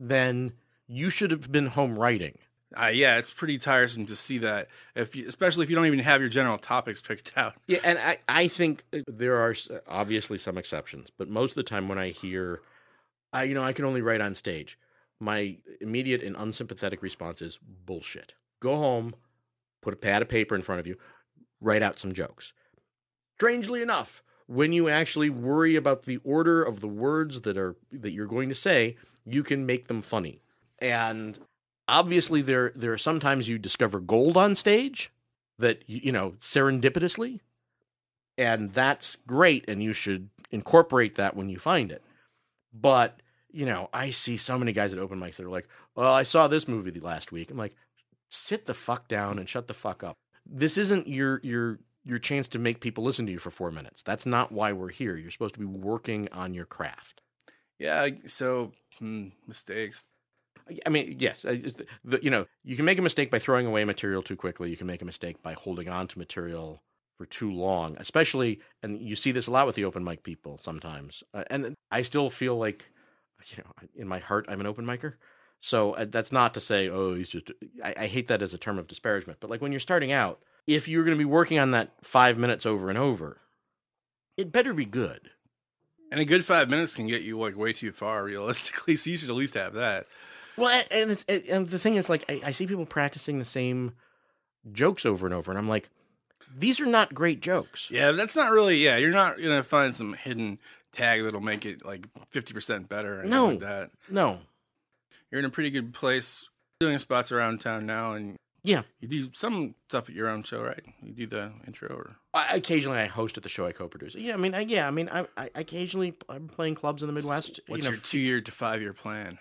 then you should have been home writing. Uh, yeah, it's pretty tiresome to see that, if you, especially if you don't even have your general topics picked out. Yeah, and I, I think there are obviously some exceptions, but most of the time when I hear I, you know, I can only write on stage. My immediate and unsympathetic response is bullshit. Go home, put a pad of paper in front of you, write out some jokes. Strangely enough, when you actually worry about the order of the words that are that you're going to say, you can make them funny. And obviously there there are sometimes you discover gold on stage that you know serendipitously and that's great and you should incorporate that when you find it. But you know, I see so many guys at open mics that are like, "Well, I saw this movie the last week." I'm like, "Sit the fuck down and shut the fuck up." This isn't your your your chance to make people listen to you for 4 minutes. That's not why we're here. You're supposed to be working on your craft. Yeah, so hmm, mistakes. I mean, yes, the, you know, you can make a mistake by throwing away material too quickly. You can make a mistake by holding on to material for too long, especially, and you see this a lot with the open mic people sometimes. Uh, and I still feel like you know, in my heart, I'm an open micer. So uh, that's not to say, oh, he's just. I, I, hate that as a term of disparagement. But like when you're starting out, if you're going to be working on that five minutes over and over, it better be good. And a good five minutes can get you like way too far, realistically. So you should at least have that. Well, and, and the thing is, like, I, I see people practicing the same jokes over and over, and I'm like, these are not great jokes. Yeah, that's not really. Yeah, you're not gonna find some hidden tag that'll make it like 50% better. no, like that. No. You're in a pretty good place doing spots around town now. And yeah, you do some stuff at your own show, right? You do the intro or. I, occasionally, I host at the show I co-produce. Yeah, I mean, I, yeah, I mean, I, I occasionally I'm playing clubs in the Midwest. What's you know, your two-year to five-year plan?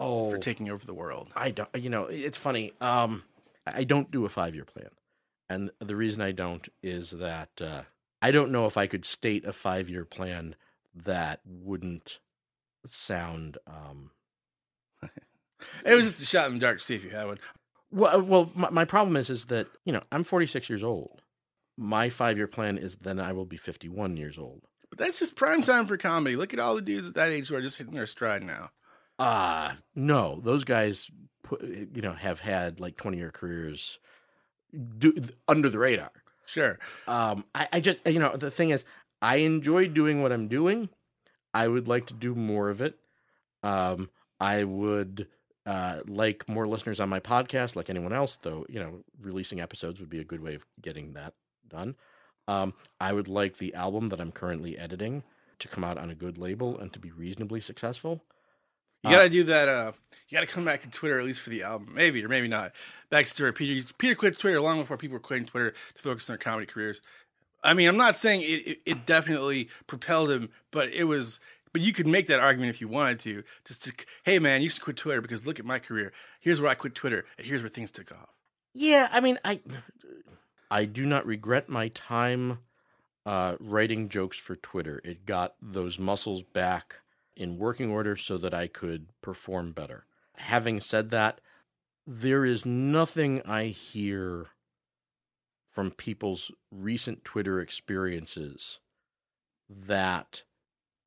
Oh, for taking over the world. I don't. You know, it's funny. Um, I don't do a five-year plan, and the reason I don't is that uh, I don't know if I could state a five year plan that wouldn't sound. Um... it was just a shot in the dark to see if you had one. Well, well, my, my problem is is that you know I'm 46 years old. My five year plan is then I will be 51 years old. But that's just prime time for comedy. Look at all the dudes at that age who are just hitting their stride now. Ah, uh, no, those guys, you know, have had like 20 year careers do, under the radar. Sure. Um, I, I just, you know, the thing is, I enjoy doing what I'm doing. I would like to do more of it. Um, I would uh, like more listeners on my podcast, like anyone else, though, you know, releasing episodes would be a good way of getting that done. Um, I would like the album that I'm currently editing to come out on a good label and to be reasonably successful. You gotta uh, do that. Uh, you gotta come back to Twitter at least for the album, maybe or maybe not. Back to Twitter. Peter Peter quit Twitter long before people were quitting Twitter to focus on their comedy careers. I mean, I'm not saying it, it, it definitely propelled him, but it was. But you could make that argument if you wanted to. Just to, hey man, you should quit Twitter because look at my career. Here's where I quit Twitter, and here's where things took off. Yeah, I mean, I I do not regret my time uh, writing jokes for Twitter. It got those muscles back in working order so that I could perform better. Having said that, there is nothing I hear from people's recent Twitter experiences that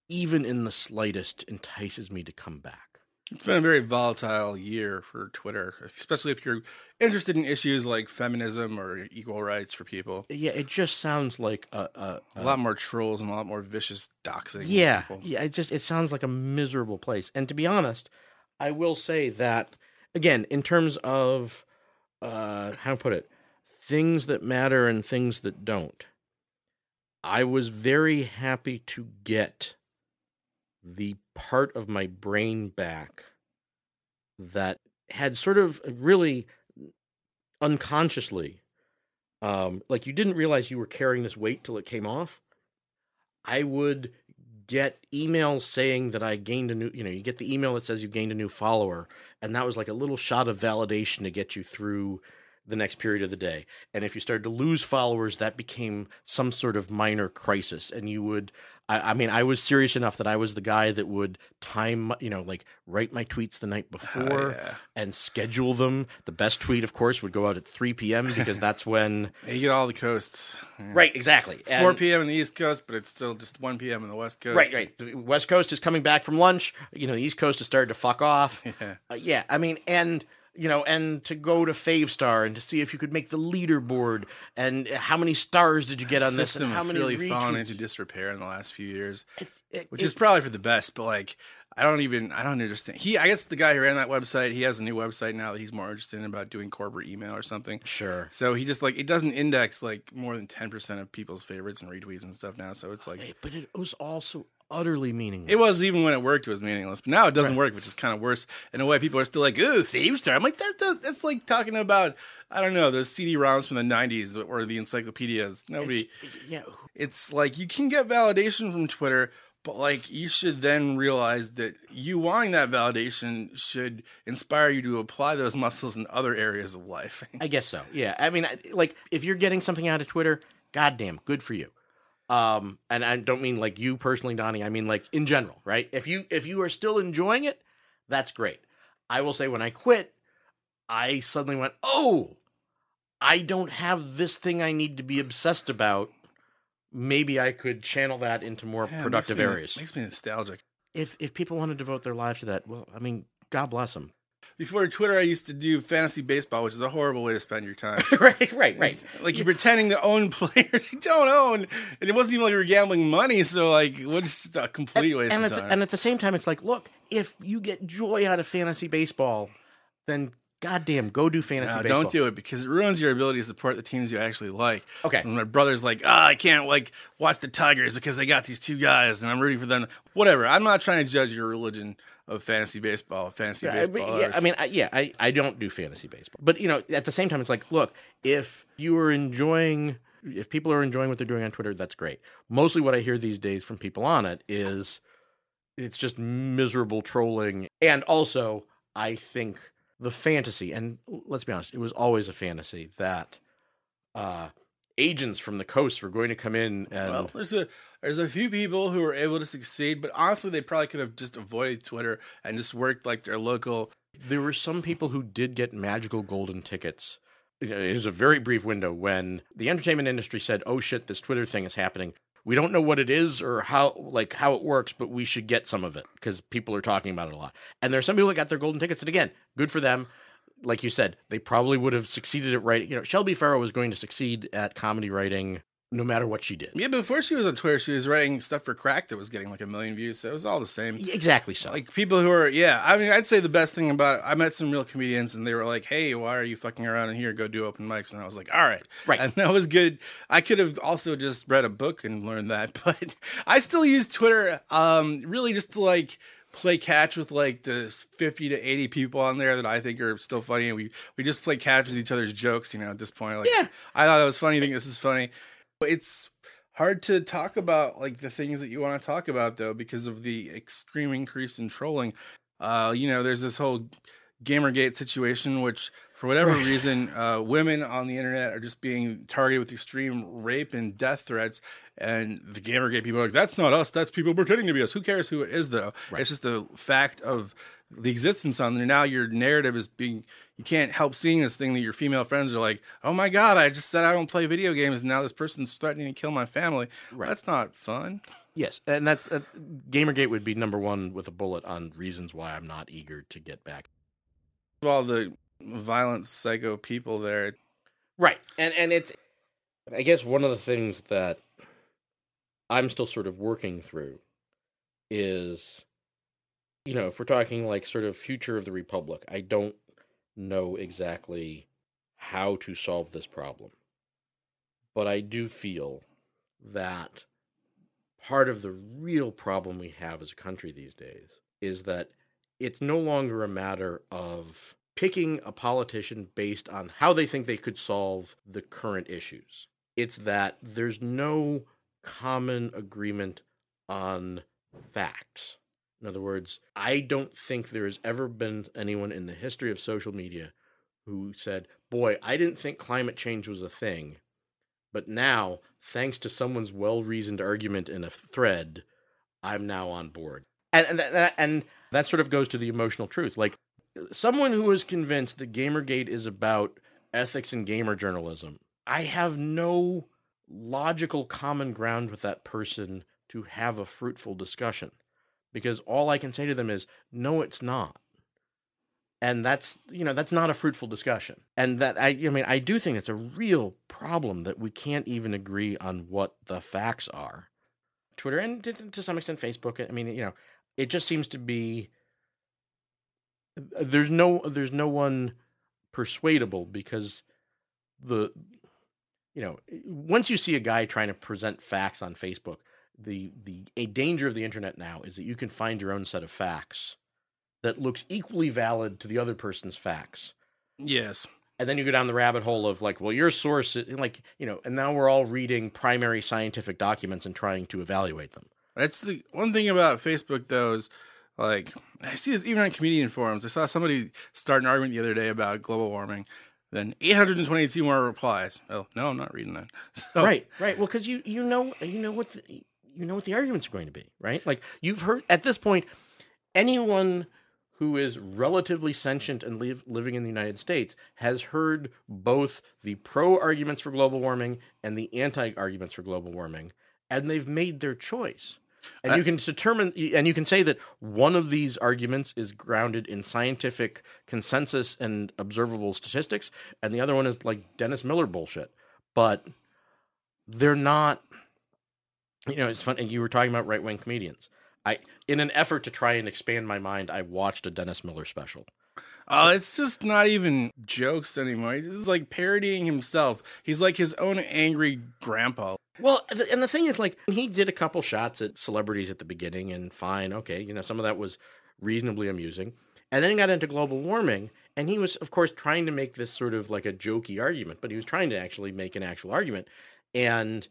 even in the slightest entices me to come back. It's been a very volatile year for Twitter, especially if you're interested in issues like feminism or equal rights for people. Yeah, it just sounds like a, a, A lot more trolls and a lot more vicious doxing. yeah, yeah. It just it sounds like a miserable place. And to be honest, I will say that again, in terms of uh, how to put it, things that matter and things that don't. I was very happy to get the part of my brain back that had sort of really unconsciously um like you didn't realize you were carrying this weight till it came off. I would get emails saying that i gained a new you know you get the email that says you gained a new follower and that was like a little shot of validation to get you through the next period of the day and if you started to lose followers that became some sort of minor crisis and you would I, I mean i was serious enough that i was the guy that would time you know like write my tweets the night before yeah. and schedule them the best tweet of course would go out at 3 p.m because that's when You get all the coasts. Yeah. right exactly 4 p.m. in the East Coast, but it's still just 1 p.m. in the West Coast. Right, right. The West Coast is coming back from lunch. You know, the East Coast is starting to fuck off. Yeah. Uh, yeah, I mean, and you know, and to go to Favstar and to see if you could make the leaderboard and how many stars did you get on this system and how many really fallen into disrepair in the last few years, It- it- which it- is probably for the best. But like, I don't even I don't understand. He I guess the guy who ran that website, he has a new website now that he's more interested in about doing corporate email or something. sure. So he just like it doesn't index like more than ten percent of people's favorites and retweets and stuff now. So it's like Hey, But it was also utterly meaningless. it was even when it worked, it was meaningless. But now it doesn't Right. work, which is kind of worse in a way. People are still like, "Ooh, Favstar." I'm like, that, that that's like talking about I don't know those CD-ROMs from the '90s or the encyclopedias. Nobody. yeah. it's like you can get validation from Twitter, but like you should then realize that you wanting that validation should inspire you to apply those muscles in other areas of life. I guess so. Yeah. I mean, like if you're getting something out of Twitter, goddamn, good for you. Um, and I don't mean like you personally, Donnie. I mean like in general, right? If you if you are still enjoying it, that's great. I will say when I quit, I suddenly went, oh, I don't have this thing I need to be obsessed about. Maybe I could channel that into more Yeah, productive makes me- areas. Makes me nostalgic. If if people want to devote their lives to that, well, I mean, God bless them. Before Twitter, I used to do fantasy baseball, which is a horrible way to spend your time. right, right, right. It's Like you're pretending to own players you don't own, and it wasn't even like you were gambling money. So like, what just a complete waste and of time. the, and at the same time, it's like, look, if you get joy out of fantasy baseball, then goddamn, go do fantasy No, baseball. don't do it because it ruins your ability to support the teams you actually like. Okay. And my brother's like, ah, I can't like watch the Tigers because they got these two guys, and I'm rooting for them. Whatever. I'm not trying to judge your religion of fantasy baseball. Fantasy Yeah, baseball. yeah, I mean, I, yeah, I, I don't do fantasy baseball, but you know, at the same time, it's like, look, if you are enjoying, if people are enjoying what they're doing on Twitter, that's great. Mostly, what I hear these days from people on it is, it's just miserable trolling, and also, I think the fantasy, and let's be honest, it was always a fantasy that uh agents from the coast were going to come in and well, there's a there's a few people who were able to succeed, but honestly, they probably could have just avoided Twitter and just worked like their local. there were some people who did get magical golden tickets. It was a very brief window when the entertainment industry said, "Oh shit, this Twitter thing is happening. We don't know what it is or how like how it works, but we should get some of it because people are talking about it a lot." And there are some people that got their golden tickets, and again, good for them. Like you said, they probably would have succeeded at writing. You know, Shelby Fero was going to succeed at comedy writing no matter what she did. Yeah, before she was on Twitter, she was writing stuff for Crack that was getting like a million views. So it was all the same. Exactly so. Like people who are, yeah. I mean, I'd say the best thing about it, I met some real comedians and they were like, "Hey, why are you fucking around in here? Go do open mics." And I was like, "All right, Right. And that was good. I could have also just read a book and learned that, but I still use Twitter, um, really just to like play catch with like the 50 to 80 people on there that I think are still funny and we we just play catch with each other's jokes you know at this point. Like Yeah. I thought that was funny. I think this is funny. But it's hard to talk about like the things that you want to talk about though because of the extreme increase in trolling. Uh you know there's this whole gamergate situation which for whatever Right. reason uh women on the internet are just being targeted with extreme rape and death threats and the gamergate people are like that's not us that's people pretending to be us who cares who it is though Right. it's just the fact of the existence on there now your narrative is being you can't help seeing this thing that your female friends are like oh my god i just said i don't play video games and now this person's threatening to kill my family Right. that's not fun Yes, and that's uh, Gamergate would be number one with a bullet on reasons why I'm not eager to get back. All the violent psycho people there. Right, and and it's I guess one of the things that I'm still sort of working through is, you know, if we're talking like sort of future of the republic, I don't know exactly how to solve this problem, but I do feel that part of the real problem we have as a country these days is that it's no longer a matter of picking a politician based on how they think they could solve the current issues. It's that there's no common agreement on facts. In other words, I don't think there has ever been anyone in the history of social media who said, Boy, I didn't think climate change was a thing but now, thanks to someone's well-reasoned argument in a thread, I'm now on board. And and that, and that sort of goes to the emotional truth. Like someone who is convinced that Gamergate is about ethics and gamer journalism, I have no logical common ground with that person to have a fruitful discussion. Because all I can say to them is, no, it's not. And that's you know that's not a fruitful discussion. And that i i mean i do think it's a real problem that we can't even agree on what the facts are. Twitter and to, to some extent facebook i mean you know it just seems to be there's no there's no one persuadable because the you know once you see a guy trying to present facts on facebook the the a danger of the internet now is that you can find your own set of facts that looks equally valid to the other person's facts. Yes. And then you go down the rabbit hole of like, well, your source, is, like, you know, and now we're all reading primary scientific documents and trying to evaluate them. That's the one thing about Facebook, though, is like, I see this even on comedian forums. I saw somebody start an argument the other day about global warming. Then 822 more replies. Oh no, I'm not reading that. So, right, right. Well, because you you know you know what the, you know what the arguments are going to be, right? Like you've heard at this point, anyone who is relatively sentient and live, living in the United States has heard both the pro arguments for global warming and the anti arguments for global warming, and they've made their choice. And you can determine, and you can say that one of these arguments is grounded in scientific consensus and observable statistics, and the other one is like Dennis Miller bullshit. But they're not, you know, it's funny. You were talking about right wing comedians. I in an effort to try and expand my mind, I watched a Dennis Miller special. Oh, uh, it's just not even jokes anymore. He's just like parodying himself. He's like his own angry grandpa. Well, and the thing is, like, he did a couple shots at celebrities at the beginning, and fine, okay, you know, some of that was reasonably amusing. And then he got into global warming, and he was, of course, trying to make this sort of like a jokey argument, but he was trying to actually make an actual argument. And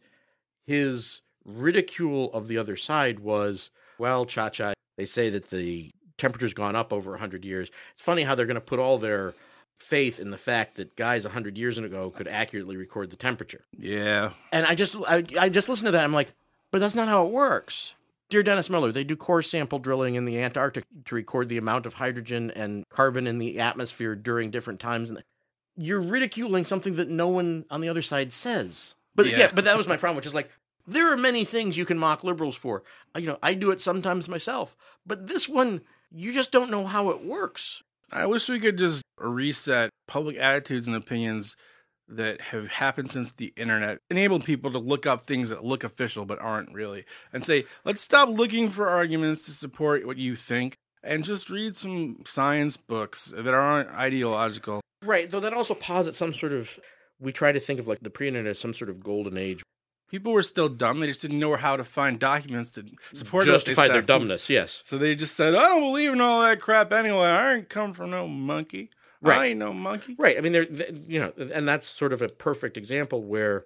his ridicule of the other side was well, cha cha, they say that the temperature's gone up over 100 years. It's funny how they're going to put all their faith in the fact that guys 100 years ago could accurately record the temperature. Yeah. And I just I, I just listened to that. I'm like, but that's not how it works. Dear Dennis Miller, they do core sample drilling in the Antarctic to record the amount of hydrogen and carbon in the atmosphere during different times. And you're ridiculing something that no one on the other side says. But yeah, yeah but that was my problem, which is like, there are many things you can mock liberals for. You know, I do it sometimes myself. But this one, you just don't know how it works. I wish we could just reset public attitudes and opinions that have happened since the internet enabled people to look up things that look official but aren't really and say let's stop looking for arguments to support what you think and just read some science books that aren't ideological right though that also posits some sort of we try to think of like the pre-internet as some sort of golden age people were still dumb. They just didn't know how to find documents to support justify their dumbness. Yes. So they just said, "I don't believe in all that crap anyway. I ain't come from no monkey. Right. I ain't no monkey." Right. I mean, they're, they, you know, and that's sort of a perfect example where,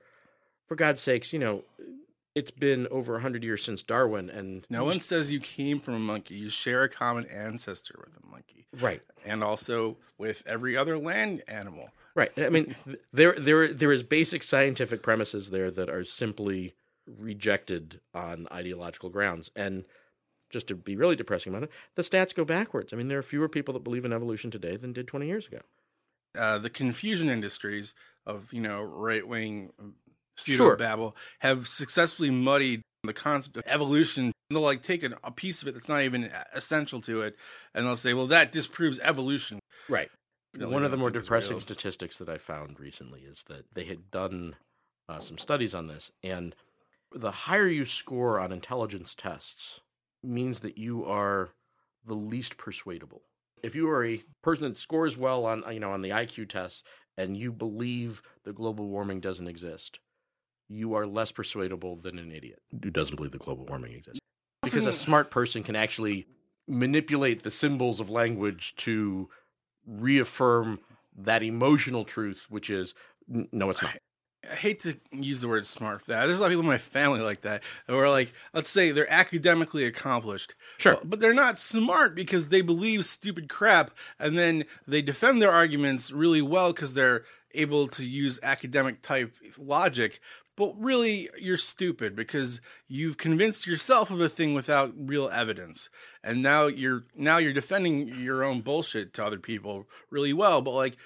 for God's sakes, you know, it's been over hundred years since Darwin, and no one says you came from a monkey. You share a common ancestor with a monkey, right? And also with every other land animal. Right. I mean, there there there is basic scientific premises there that are simply rejected on ideological grounds. And just to be really depressing about it, the stats go backwards. I mean, there are fewer people that believe in evolution today than did 20 years ago. Uh, the confusion industries of you know right wing pseudo babble have successfully muddied the concept of evolution. They'll like take a, a piece of it that's not even essential to it, and they'll say, "Well, that disproves evolution." Right. Really One of the more depressing statistics that I found recently is that they had done uh, some studies on this, and the higher you score on intelligence tests means that you are the least persuadable. If you are a person that scores well on you know on the IQ tests and you believe that global warming doesn't exist, you are less persuadable than an idiot who doesn't believe that global warming exists. Because a smart person can actually manipulate the symbols of language to reaffirm that emotional truth, which is no, it's not. I hate to use the word smart for that. There's a lot of people in my family like that, who are like, let's say they're academically accomplished, Sure. but, but they're not smart because they believe stupid crap, and then they defend their arguments really well because they're able to use academic type logic. But really, you're stupid because you've convinced yourself of a thing without real evidence, and now you're now you're defending your own bullshit to other people really well. But like,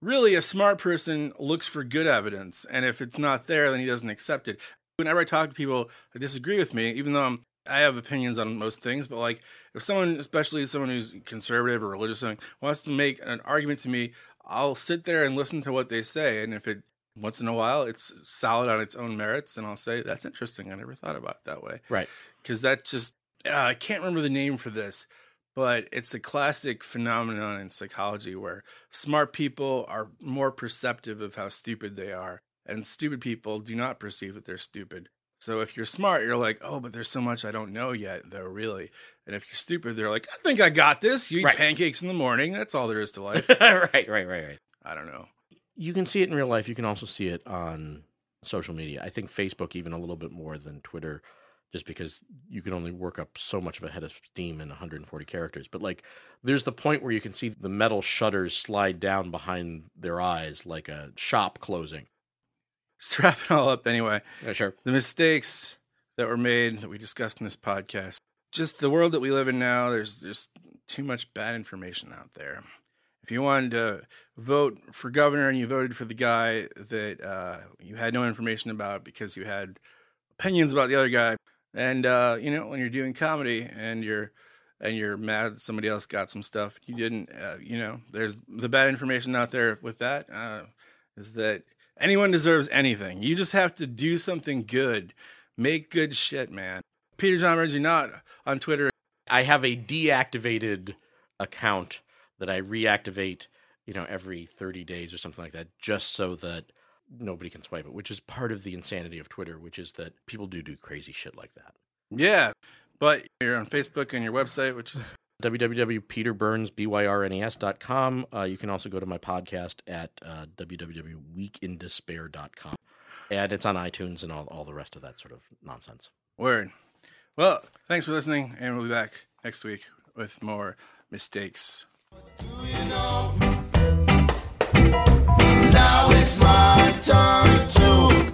really a smart person looks for good evidence. And if it's not there then he doesn't accept it. Whenever i talk to people that disagree with me even though I'm, i have opinions on most things but like if someone especially someone who's conservative or religious something, wants to make an argument to me i'll sit there and listen to what they say. And if it once in a while it's solid on its own merits and i'll say that's interesting i never thought about it that way Right. because that just uh, I can't remember the name for this, but it's a classic phenomenon in psychology where smart people are more perceptive of how stupid they are, and stupid people do not perceive that they're stupid. So if you're smart, you're like, oh, but there's so much I don't know yet, though, really. And if you're stupid, they're like, I think I got this. You eat Right. pancakes in the morning. That's all there is to life. right, right, right, right. I don't know. You can see it in real life. You can also see it on social media. I think Facebook even a little bit more than Twitter, just because you can only work up so much of a head of steam in 140 characters. But like, there's the point where you can see the metal shutters slide down behind their eyes like a shop closing. Just wrap it all up anyway. Yeah, sure. the mistakes that were made that we discussed in this podcast. Just the world that we live in now, there's just too much bad information out there. If you wanted to vote for governor and you voted for the guy that uh, you had no information about because you had opinions about the other guy, and uh, you know when you're doing comedy and you're and you're mad that somebody else got some stuff you didn't, uh, you know, there's the bad information out there with that uh, is that anyone deserves anything. You just have to do something good. Make good shit, man. Peter John you're not on Twitter. I have a deactivated account that I reactivate, you know, every 30 days or something like that, just so that nobody can swipe it, which is part of the insanity of Twitter, which is that people do do crazy shit like that. Yeah, but you're on Facebook and your website, which is www.peterburnsbyrnes.com. Uh, you can also go to my podcast at uh, www.weekindespair.com. And it's on iTunes and all, all the rest of that sort of nonsense. word. Well, thanks for listening, and we'll be back next week with more mistakes. Now it's my turn to